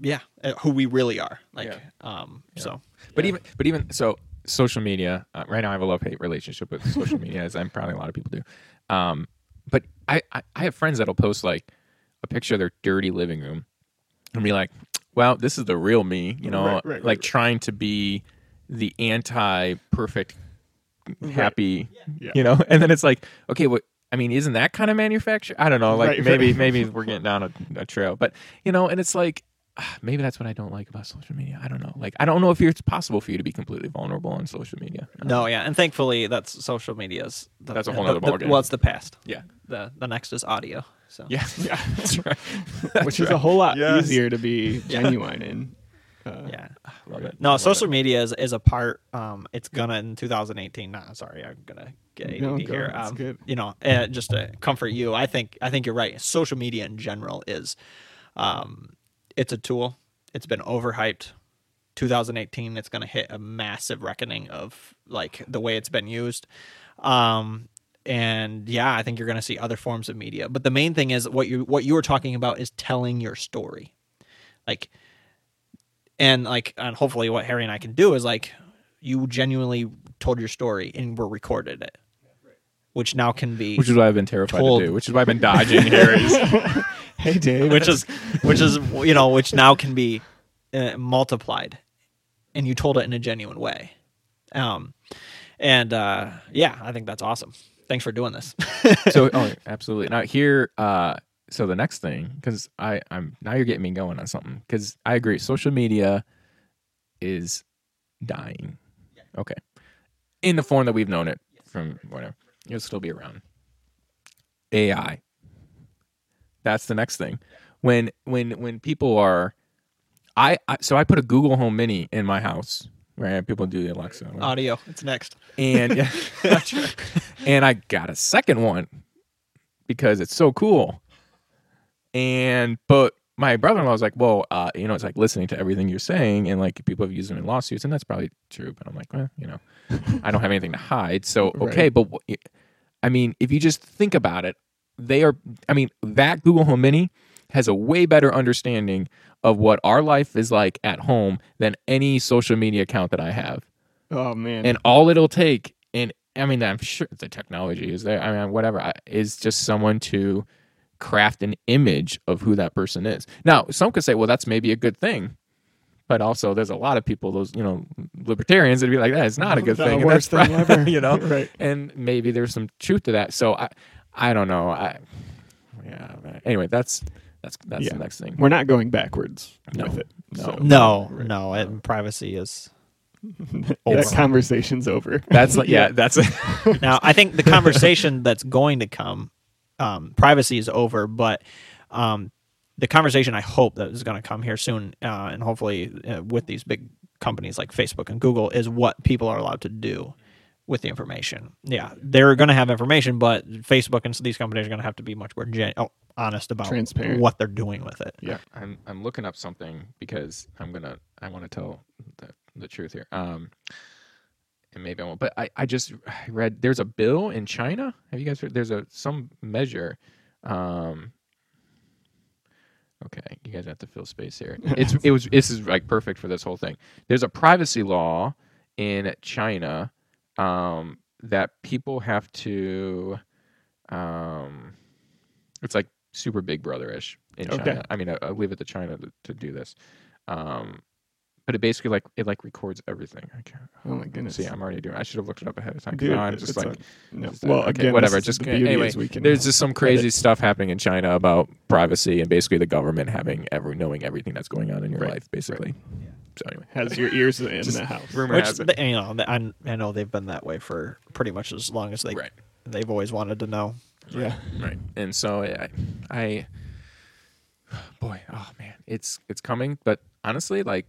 yeah, uh, who we really are. Like, Yeah. um, so But even but even so social media, uh, right now I have a love hate relationship with social media as I'm probably a lot of people do. Um but I, I I have friends that'll post like a picture of their dirty living room and be like, "Well, this is the real me," you know, right, right, like right. trying to be the anti perfect happy, Yeah. you know. And then it's like, okay, what I mean, isn't that kind of manufacture? I don't know. Like Right, maybe maybe we're getting down a, a trail, but you know, and it's like ah, maybe that's what I don't like about social media. I don't know. Like I don't know if it's possible for you to be completely vulnerable on social media. no, yeah, and thankfully that's social media's. The, That's a whole other nother the- ballgame. Well, it's the past. Yeah. The the next is audio. So Yeah, Yeah. that's right. Which is a whole lot Yes. easier to be genuine in. Uh, yeah. Love it. No, Love social it. media is, is a part. Um, it's gonna in 2018. Nah, sorry, I'm gonna get ADD No, here. Um, good. You know, uh, just to comfort you, I think I think you're right. Social media in general is, um, it's a tool. It's been overhyped. 2018, it's gonna hit a massive reckoning of like the way it's been used. Um, and yeah, I think you're gonna see other forms of media. But the main thing is what you what you were talking about is telling your story, like and like and hopefully what harry and i can do is like you genuinely told your story and we recorded it which now can be Which is what I've been terrified Told- to do. Which is why I've been dodging Harry's. Hey, Dave. which is which is you know which now can be uh, multiplied and you told it in a genuine way um and uh yeah i think that's awesome thanks for doing this so oh absolutely now here uh so the next thing because i i'm now you're getting me going on something because i agree social media is dying. Okay. In the form that we've known it from whatever it'll still be around. Ai that's the next thing. When when when people are I, I so i put a google home mini in my house right? People do the alexa whatever audio it's next. And yeah, and I got a second one because it's so cool. And but my brother-in-law was like, "Well, uh, you know, it's like listening to everything you're saying, and like people have used them in lawsuits, and that's probably true." But I'm like, well, you know, I don't have anything to hide, so okay. Right. But I mean, if you just think about it, they are. I mean, that Google Home Mini has a way better understanding of what our life is like at home than any social media account that I have oh man. and all it'll take and i mean i'm sure the technology is there i mean whatever is just someone to craft an image of who that person is now some could say well that's maybe a good thing but also there's a lot of people those you know libertarians that'd be like that is not a good The thing and worst that's thing right, ever. you know Right. and maybe there's some truth to that so i i don't know i yeah anyway that's that's that's Yeah. the next thing We're not going backwards No. with it. No. So no Right. no it, privacy is that conversation's over. that's like yeah that's now i think the conversation that's going to come um, privacy is over but um, the conversation i hope that is going to come here soon uh, and hopefully uh, with these big companies like facebook and google is what people are allowed to do with the information yeah they're going to have information but facebook and these companies are going to have to be much more gen- oh, honest about Transparent. what they're doing with it Yeah. I'm I'm looking up something because I'm gonna I want to tell the, the truth here. Um, and maybe I won't. But I I just read there's a bill in China. Have you guys heard? There's a some measure. Um, okay, you guys have to fill space here. It's it was this is like perfect for this whole thing. There's a privacy law in China um, that people have to. Um, it's like super Big Brother ish in Okay. China. I mean, I, I leave it to China to, to do this. Um, but it basically like it like records everything. I can't. Oh my goodness. See, I'm already doing. I should have looked it up ahead of time. Dude, now I'm just it's like, a- no. just, well, okay, again, whatever. Just the gonna- anyway. we can There's just some crazy edit. stuff happening in China about privacy and basically the government having ever knowing everything that's going on in your Right, life, basically. yeah So anyway, has your ears in Just the house. rumor Which has it. they- you know, I, I know they've been that way for pretty much as long as they Right. they've always wanted to know. Yeah. right and so I, I boy oh man it's it's coming but honestly like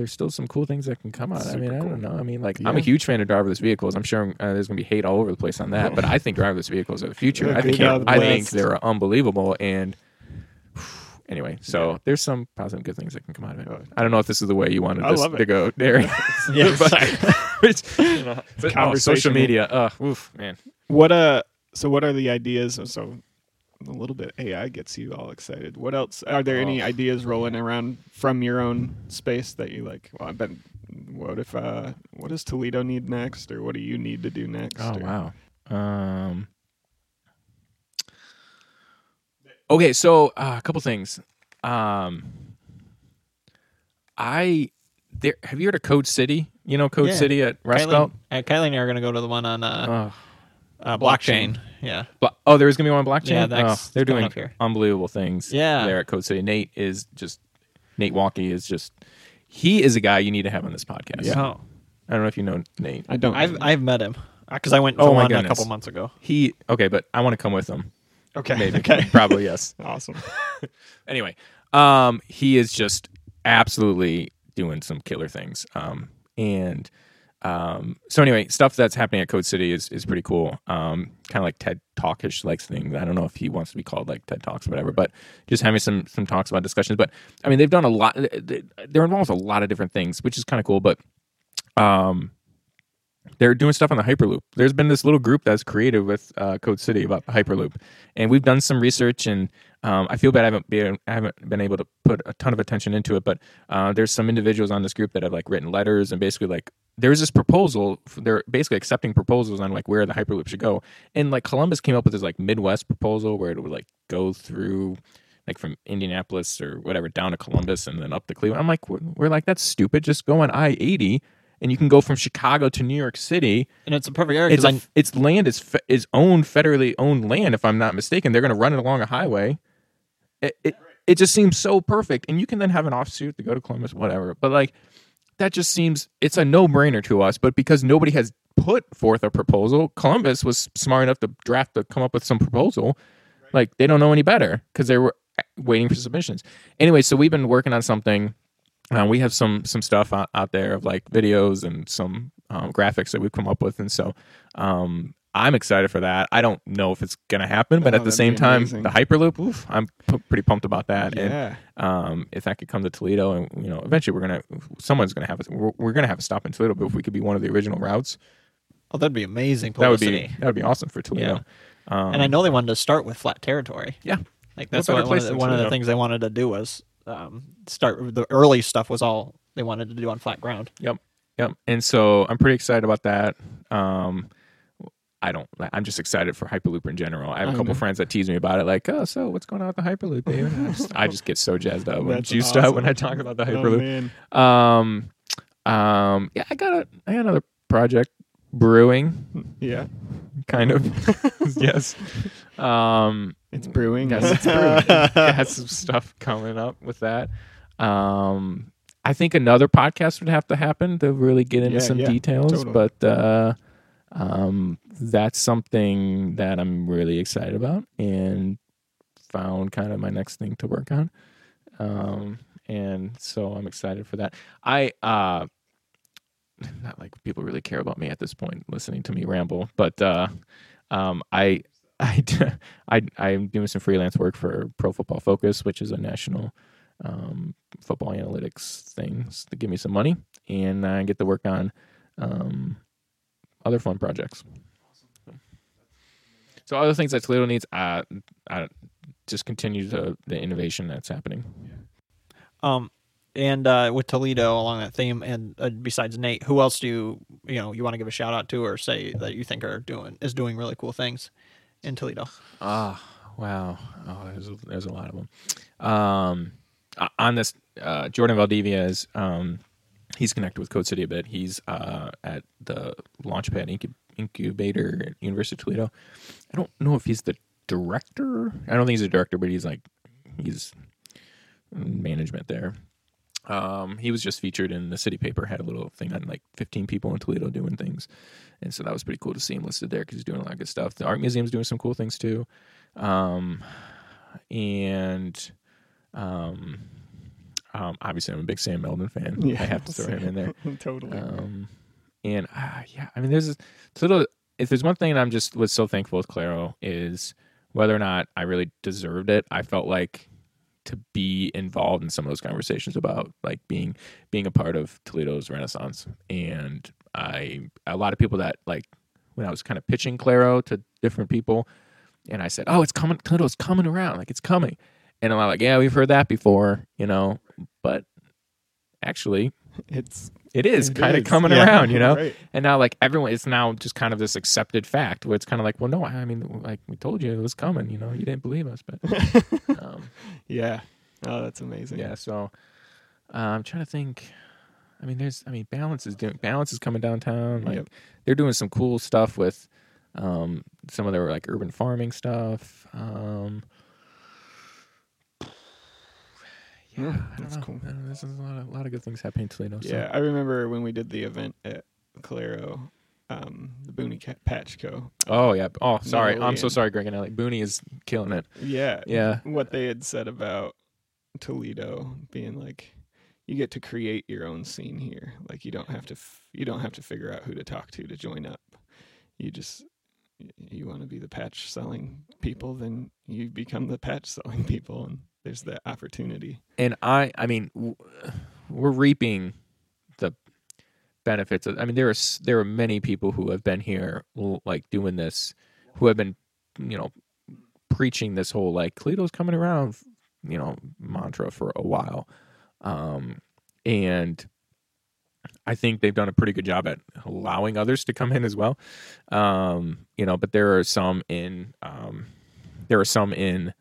there's still some cool things that can come out. I mean Super i cool. don't know. I mean like i'm a huge fan of driverless vehicles. I'm sure uh, there's going to be hate all over the place on that but i think driverless vehicles are the future. Yeah, i think i think they're unbelievable and anyway so there's some positive good things that can come out of it. I don't know if this is the way you wanted this to go Derek. Yeah, but, it's, you know, but, oh, social media. Uh oof man. What uh? So what are the ideas? So a little bit AI gets you all excited. What else? Are there any Oh. ideas rolling around from your own space that you like? Well, I bet. What if? uh What does Toledo need next, or what do you need to do next? Oh or- wow. Um. Okay, so uh, a couple things. Um. I there. Have you heard of Code City? You know Code Yeah. City at Rust Belt. uh, Kylie and I are going to go to the one on uh, Oh, uh, blockchain. blockchain. Yeah. Blo- oh, there's gonna be one on blockchain. Yeah, that's oh, they're doing up here. unbelievable things. Yeah. there at Code City. Nate is just Nate Walkie is just he is a guy you need to have on this podcast. Yeah. Oh, I don't know if you know Nate. I don't. I've I've met him because I went to Oh, my one a couple months ago. He okay, but I want to come with him. okay. Maybe. Okay. Probably yes. awesome. anyway, um, he is just absolutely doing some killer things. Um, and um, so anyway, stuff that's happening at Code City is is pretty cool. Um, kind of like TED Talkish like things. I don't know if he wants to be called like TED Talks or whatever, but just having some some talks about discussions. But I mean, they've done a lot. They're involved with a lot of different things, which is kind of cool. But um, they're doing stuff on the Hyperloop. There's been this little group that's created with uh, Code City about the Hyperloop, and we've done some research. And um, I feel bad I haven't been I haven't been able to put a ton of attention into it, but uh, there's some individuals on this group that have like written letters and basically like there's this proposal. They're basically accepting proposals on like where the Hyperloop should go, and like Columbus came up with this like Midwest proposal where it would like go through like from Indianapolis or whatever down to Columbus and then up to Cleveland. I'm like, we're, we're like, that's stupid. Just go on I 80 and you can go from Chicago to New York City. And it's a perfect area It's, a, it's land is fe- is owned federally owned land, if I'm not mistaken. They're going to run it along a highway. It, it it just seems so perfect, and you can then have an offsuit to go to Columbus, whatever. But like that just seems it's a no brainer to us. But because nobody has put forth a proposal, Columbus was smart enough to draft to come up with some proposal. Like they don't know any better because they were waiting for submissions. Anyway, so we've been working on something. Uh, we have some some stuff out, out there of like videos and some um, graphics that we've come up with, and so um, I'm excited for that. I don't know if it's gonna happen, but Oh, at the same time, amazing. the Hyperloop, oof, I'm p- pretty pumped about that. And um, if that could come to Toledo, and you know, eventually we're gonna, someone's gonna have a, we're, we're gonna have a stop in Toledo. But if we could be one of the original routes, oh, that'd be amazing that would be that would be awesome for Toledo. Um, and I know they wanted to start with flat territory. yeah, Like that's what, one, of the, one of the things they wanted to do was um, start. The early stuff was all they wanted to do on flat ground. Yep. Yep. And so I'm pretty excited about that. Um, I don't, I'm just excited for Hyperloop in general. I have a I couple know. friends that tease me about it, like, oh, so what's going on with the Hyperloop, David? I just, I just get so jazzed up, and juiced up when. I talk about the Oh, Hyperloop. man. um, um, yeah, I got a, I got another project brewing, Yeah. kind of. yes. Um, It's brewing. Yes, it's brewing. got some stuff coming up with that. Um, I think another podcast would have to happen to really get into Yeah, some yeah, details, totally. but uh, um, that's something that I'm really excited about and found kind of my next thing to work on. Um, and so I'm excited for that. I uh, not like people really care about me at this point, listening to me ramble, but uh, um, I. I, I I'm doing some freelance work for Pro Football Focus, which is a national um, football analytics thing to give me some money, and I get to work on um, other fun projects. So other things that Toledo needs, uh, uh, just continue the the innovation that's happening. Um, and uh, with Toledo along that theme, and uh, besides Nate, who else do you you know you want to give a shout out to or say that you think are doing is doing really cool things in Toledo? Ah, wow. Oh, there's a, there's a lot of them. Um, uh, on this, uh, Jordan Valdivia is um, he's connected with Code City a bit. He's uh, at the Launchpad Incub- Incubator at University of Toledo. I don't know if he's the director. I don't think he's a director, but he's like he's management there. Um, he was just featured in the city paper. Had a little thing on like 15 people in Toledo doing things, and so that was pretty cool to see him listed there because he's doing a lot of good stuff. The art museum's doing some cool things too, um, and um, um, obviously I'm a big Sam Melden fan. Yeah, I have to throw him in there. totally. Um, and uh, yeah, I mean, there's a little. If there's one thing I'm just was so thankful with Claro is whether or not I really deserved it. I felt like to be involved in some of those conversations about like being being a part of Toledo's Renaissance, and I a lot of people that like when I was kind of pitching Claro to different people, and I said, "Oh, it's coming, Toledo's coming around, like it's coming," and I'm like, "Yeah, we've heard that before, you know," but actually, it's it is It kind of coming yeah, around, you know. right. And now, like everyone, it's now just kind of this accepted fact where it's kind of like, well, no, I mean, like we told you it was coming, you know, you didn't believe us, but um, yeah. Oh, that's amazing. yeah. So uh, I'm trying to think. I mean, there's, I mean, Balance is doing Balance is coming downtown. Like Yep. they're doing some cool stuff with um, some of their like urban farming stuff. Um, yeah, Yeah, I don't that's know. cool. I don't know, There's a lot of, a lot of good things happening in Toledo. so- Yeah, I remember when we did the event at Claro, um, the Booney Patch Co. Oh yeah. Oh, sorry. I'm so sorry, Greg and Ellie. Booney is killing it. Yeah, Yeah. What they had said about Toledo being like, you get to create your own scene here. Like you don't have to, f- you don't have to figure out who to talk to to join up. You just, you want to be the patch selling people, then you become the patch selling people, and there's the opportunity. And I, I mean, we're reaping the benefits. Of, I mean, there are there are many people who have been here, like doing this, who have been, you know, preaching this whole like Toledo's coming around, you know, mantra for a while, um, and I think they've done a pretty good job at allowing others to come in as well. Um, you know, but there are some in um, there are some in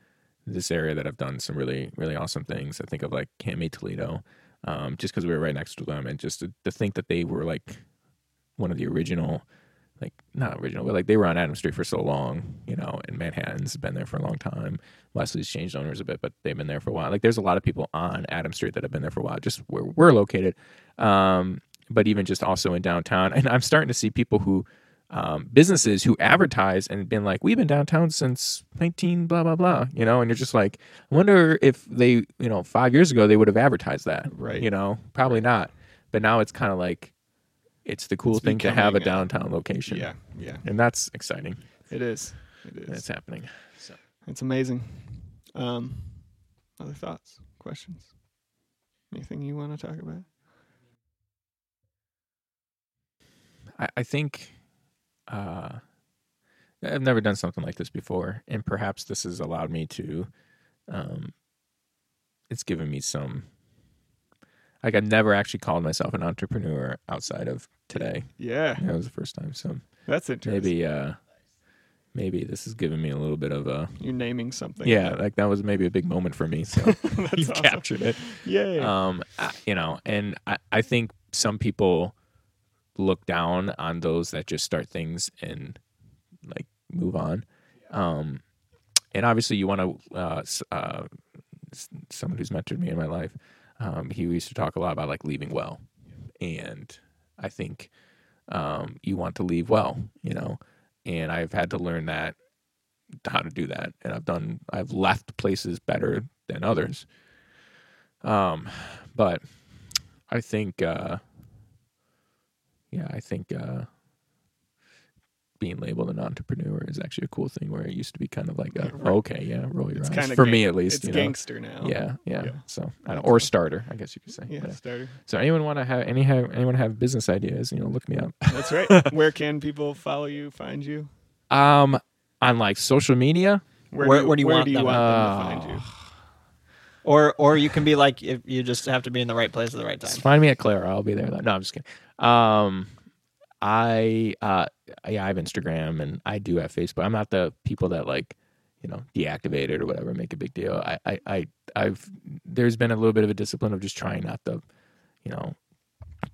this area that have done some really really awesome things. I think of like Cami Toledo, um, just because we were right next to them, and just to, to think that they were like one of the original, like not original, but like they were on Adams Street for so long, you know, and Manhattan's been there for a long time. Wesley's changed owners a bit, but they've been there for a while. Like there's a lot of people on Adams Street that have been there for a while, just where we're located. Um, but even just also in downtown, and I'm starting to see people who um, businesses who advertise and been like, we've been downtown since 19 blah blah blah, you know, and you're just like, I wonder if they, you know, five years ago they would have advertised that, Right. You know, probably not. But now it's kind of like, it's the cool It's thing to have a downtown location, Yeah, yeah, and that's exciting. it is. It is. That's happening. So It's amazing. Um, other thoughts, questions, anything you want to talk about? I, I think uh, I've never done something like this before, and perhaps this has allowed me to. Um, it's given me some. Like I've never actually called myself an entrepreneur outside of today. Yeah, That was the first time. So that's interesting. maybe, uh, maybe this has given me a little bit of a you're naming something. yeah. Like that was maybe a big moment for me. So That's you've awesome. captured it. Yay! um I- you know and I, I think some people look down on those that just start things and like move on. Um and obviously you want to uh, uh someone who's mentored me in my life um he used to talk a lot about like leaving well. And i think um you want to leave well you know? And i've had to learn that how to do that. And i've done i've left places better than others. Um but I think, uh, yeah, I think uh, being labeled an entrepreneur is actually a cool thing. Where it used to be kind of like, a, Right. okay, yeah, roll your it's eyes for me at least. It's you know? gangster now. Yeah, yeah, Yeah. So, I don't, or starter, I guess you could say. yeah. But, uh, Starter. so, anyone want to have any have anyone have business ideas? You know, look me up. That's right. Where can people follow you, find you? Um, on like social media. Where- where do you want do you them? want Uh, them to find you? Or or you can be like if you just have to be in the right place at the right Just time. find me at Claro. I'll be there. Though. No, I'm just kidding. Um, I uh, yeah, I have Instagram and I do have Facebook. I'm not the people that like, you know, deactivate it or whatever, make a big deal. I, I, I, I've, there's been a little bit of a discipline of just trying not to, you know,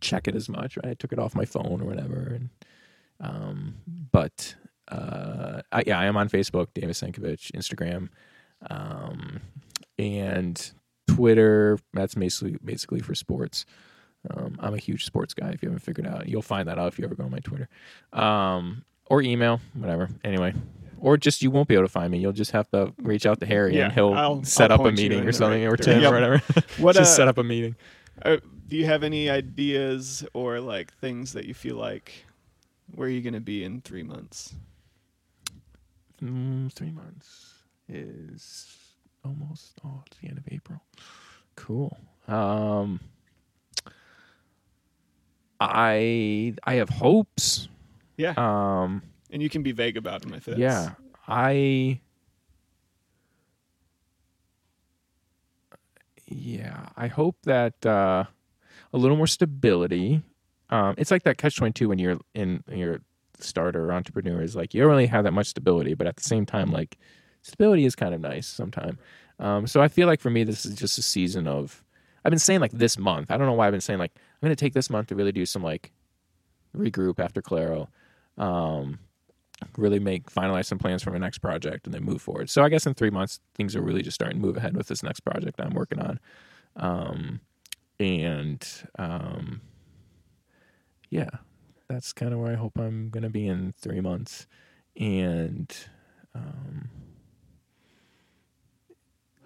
check it as much. Right, I took it off my phone or whatever, and um, but uh, I, yeah, I am on Facebook, David Sankovich, Instagram, um, and Twitter. That's basically basically for sports. Um, I'm a huge sports guy. If you haven't figured out, you'll find that out if you ever go on my Twitter, um, or email, whatever. Anyway, or just you won't be able to find me. You'll just have to reach out to Harry Yeah, and he'll I'll- set I'll up a meeting or something, right or Tim direction. or whatever. What, just uh, set up a meeting. Uh, do you have any ideas or like things that you feel like where are you going to be in three months? Mm, three months is almost oh it's the end of April. Cool. Um I I have hopes. Yeah, Um and you can be vague about them if it's yeah. I Yeah, I hope that uh a little more stability. Um it's like that catch 22 when you're in your starter or entrepreneur is like you don't really have that much stability, but at the same time like stability is kind of nice sometimes. Um, so I feel like for me, this is just a season of. I've been saying like this month. I don't know why I've been saying like I'm going to take this month to really do some like regroup after Claro, um, really make finalize some plans for my next project and then move forward. So I guess in three months things are really just starting to move ahead with this next project I'm working on, um, and um, yeah, that's kind of where I hope I'm going to be in three months, and. Um,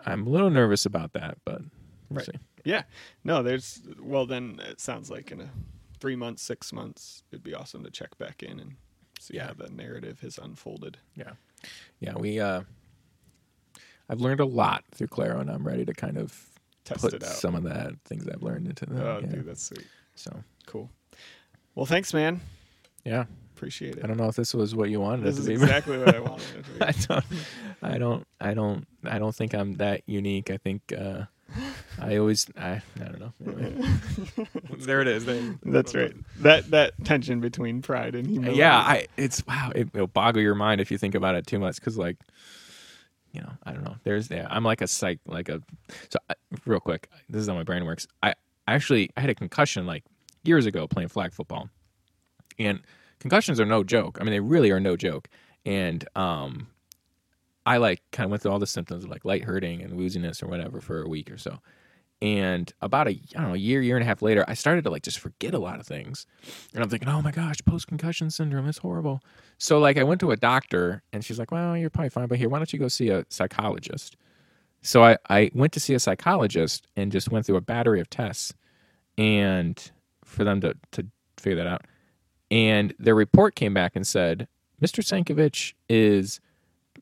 I'm a little nervous about that, but we'll Right. see. Yeah. No, there's well then it sounds like in a 3 months, 6 months it'd be awesome to check back in and see Yeah. how the narrative has unfolded. Yeah, Yeah, we. Uh, I've learned a lot through Claro, and I'm ready to kind of Test put it out. some of that things I've learned into the. oh, yeah. dude, that's sweet. So Cool. Well, thanks, man. yeah, Appreciate it. I don't know if this was what you wanted This it is to be. exactly what I wanted it to be. I don't, I don't, I don't, I don't think I'm that unique. I think uh, I always, I, I don't know. Anyway. there it is. There. That's right. That that tension between pride and humility. Yeah, I. It's wow. It, will boggle your mind if you think about it too much. Because like, you know, I don't know. There's yeah. I'm like a psych, like a. So I, real quick, this is how my brain works. I actually I had a concussion like years ago playing flag football, and concussions are no joke. I mean, they really are no joke. And um, I like kind of went through all the symptoms of like light hurting and wooziness or whatever for a week or so. And about a I don't know a year year and a half later, I started to like just forget a lot of things, and I'm thinking, oh my gosh, post concussion syndrome is horrible. So like I went to a doctor, and she's like, well, you're probably fine, but here, why don't you go see a psychologist? So I I went to see a psychologist and just went through a battery of tests, and for them to to figure that out, and their report came back and said, Mr. Sankovich is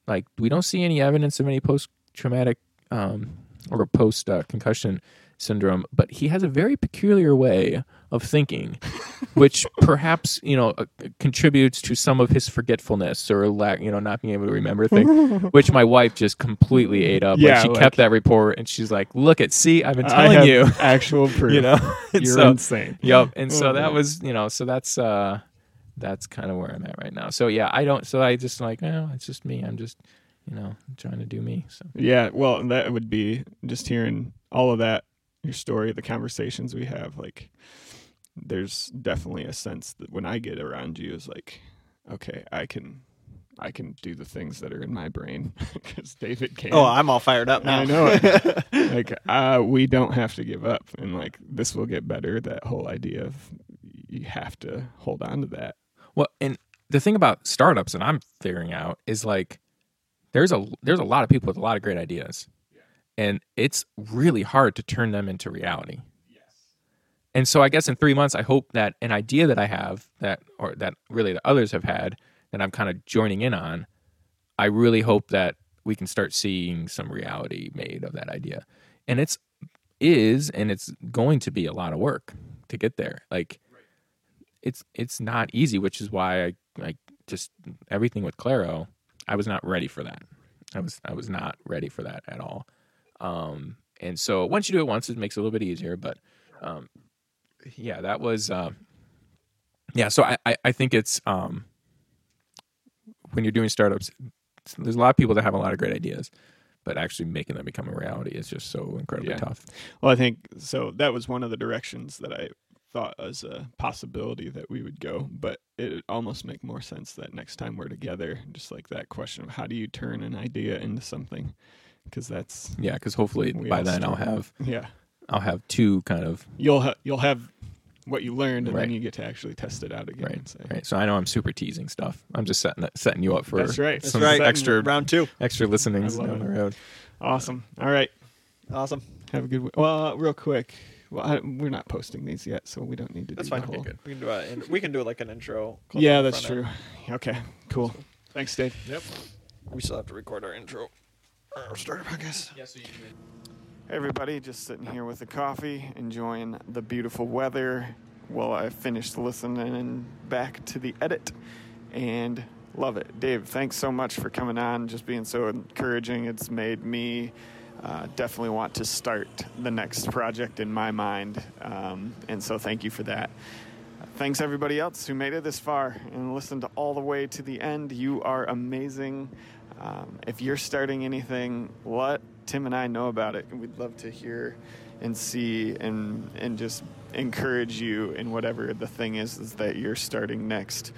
like we don't see any evidence of any post traumatic um, or post uh, concussion syndrome, but he has a very peculiar way of thinking, which perhaps you know uh, contributes to some of his forgetfulness or lack, you know, not being able to remember things. which my wife just completely ate up. Yeah, like she like- kept that report, and she's like, "Look at, see, I've been telling you." actual proof. you know, You're so- insane. Yep. And so Oh, that man. was, you know, so that's uh that's kind of where I'm at right now. So yeah, I don't so I just like, well, it's just me. I'm just, you know, trying to do me. So Yeah, well, that would be just hearing all of that, your story, the conversations we have. Like, there's definitely a sense that when I get around you, is like, okay, I can, I can do the things that are in my brain because David can. Oh, I'm all fired up now. I know it. like, uh, we don't have to give up, and like this will get better. That whole idea of you have to hold on to that. well, and the thing about startups that I'm figuring out is like there's a there's a lot of people with a lot of great ideas. And it's really hard to turn them into reality. And so I guess in three months, I hope that an idea that I have that, or that really that others have had, that I'm kind of joining in on, I really hope that we can start seeing some reality made of that idea. And it's is and it's going to be a lot of work to get there. Like it's it's not easy, which is why I like just everything with Claro, I was not ready for that. I was I was not ready for that at all. Um, and so once you do it once, it makes it a little bit easier. But um, yeah, that was uh, yeah. So I, I I think it's um, when you're doing startups, there's a lot of people that have a lot of great ideas, but actually making them become a reality is just so incredibly Yeah. tough. Well, I think so. That was one of the directions that I thought as a possibility that we would go, but it almost make more sense that next time we're together, just like that question of how do you turn an idea into something? Because that's Yeah, because hopefully by all then I'll have yeah, I'll have two kind of you'll ha- you'll have what you learned, and Right. then you get to actually test it out again. right, and right. So I know I'm super teasing stuff. I'm just setting setting you up for That's right. That's right. extra Round two. extra listenings I love down the road. Awesome. All right. Awesome. Have a good. w- Well, uh, real quick. Well, I, we're not posting these yet, so we don't need to That's do fine. the whole. We can do it. We can do like an intro. Yeah, that's true. end. Okay, cool. Thanks, Dave. Yep. We still have to record our intro. Or start our podcast. Hey everybody, just sitting here with a coffee, enjoying the beautiful weather while I finished listening back to the edit and love it. Dave, thanks so much for coming on, just being so encouraging. It's made me uh, definitely want to start the next project in my mind. Um, and so thank you for that. Thanks everybody else who made it this far and listened all the way to the end. You are amazing. Um, if you're starting anything, let Tim and I know about it. We'd love to hear and see and and just encourage you in whatever the thing is, is that you're starting next.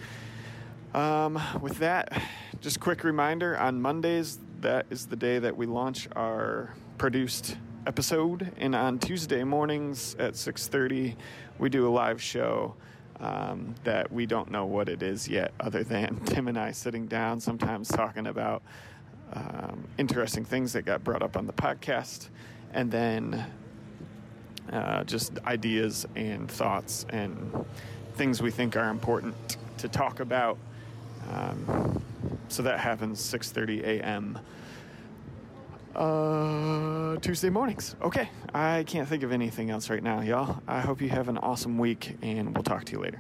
Um, with that, just quick reminder on Mondays, that is the day that we launch our produced episode, and on Tuesday mornings at 6:30, we do a live show. Um, that we don't know what it is yet, other than Tim and I sitting down, sometimes talking about um, interesting things that got brought up on the podcast, and then uh, just ideas and thoughts and things we think are important to talk about. Um, so that happens 6:30 a.m. Uh, Tuesday mornings. Okay, I can't think of anything else right now, y'all. I hope you have an awesome week, and we'll talk to you later.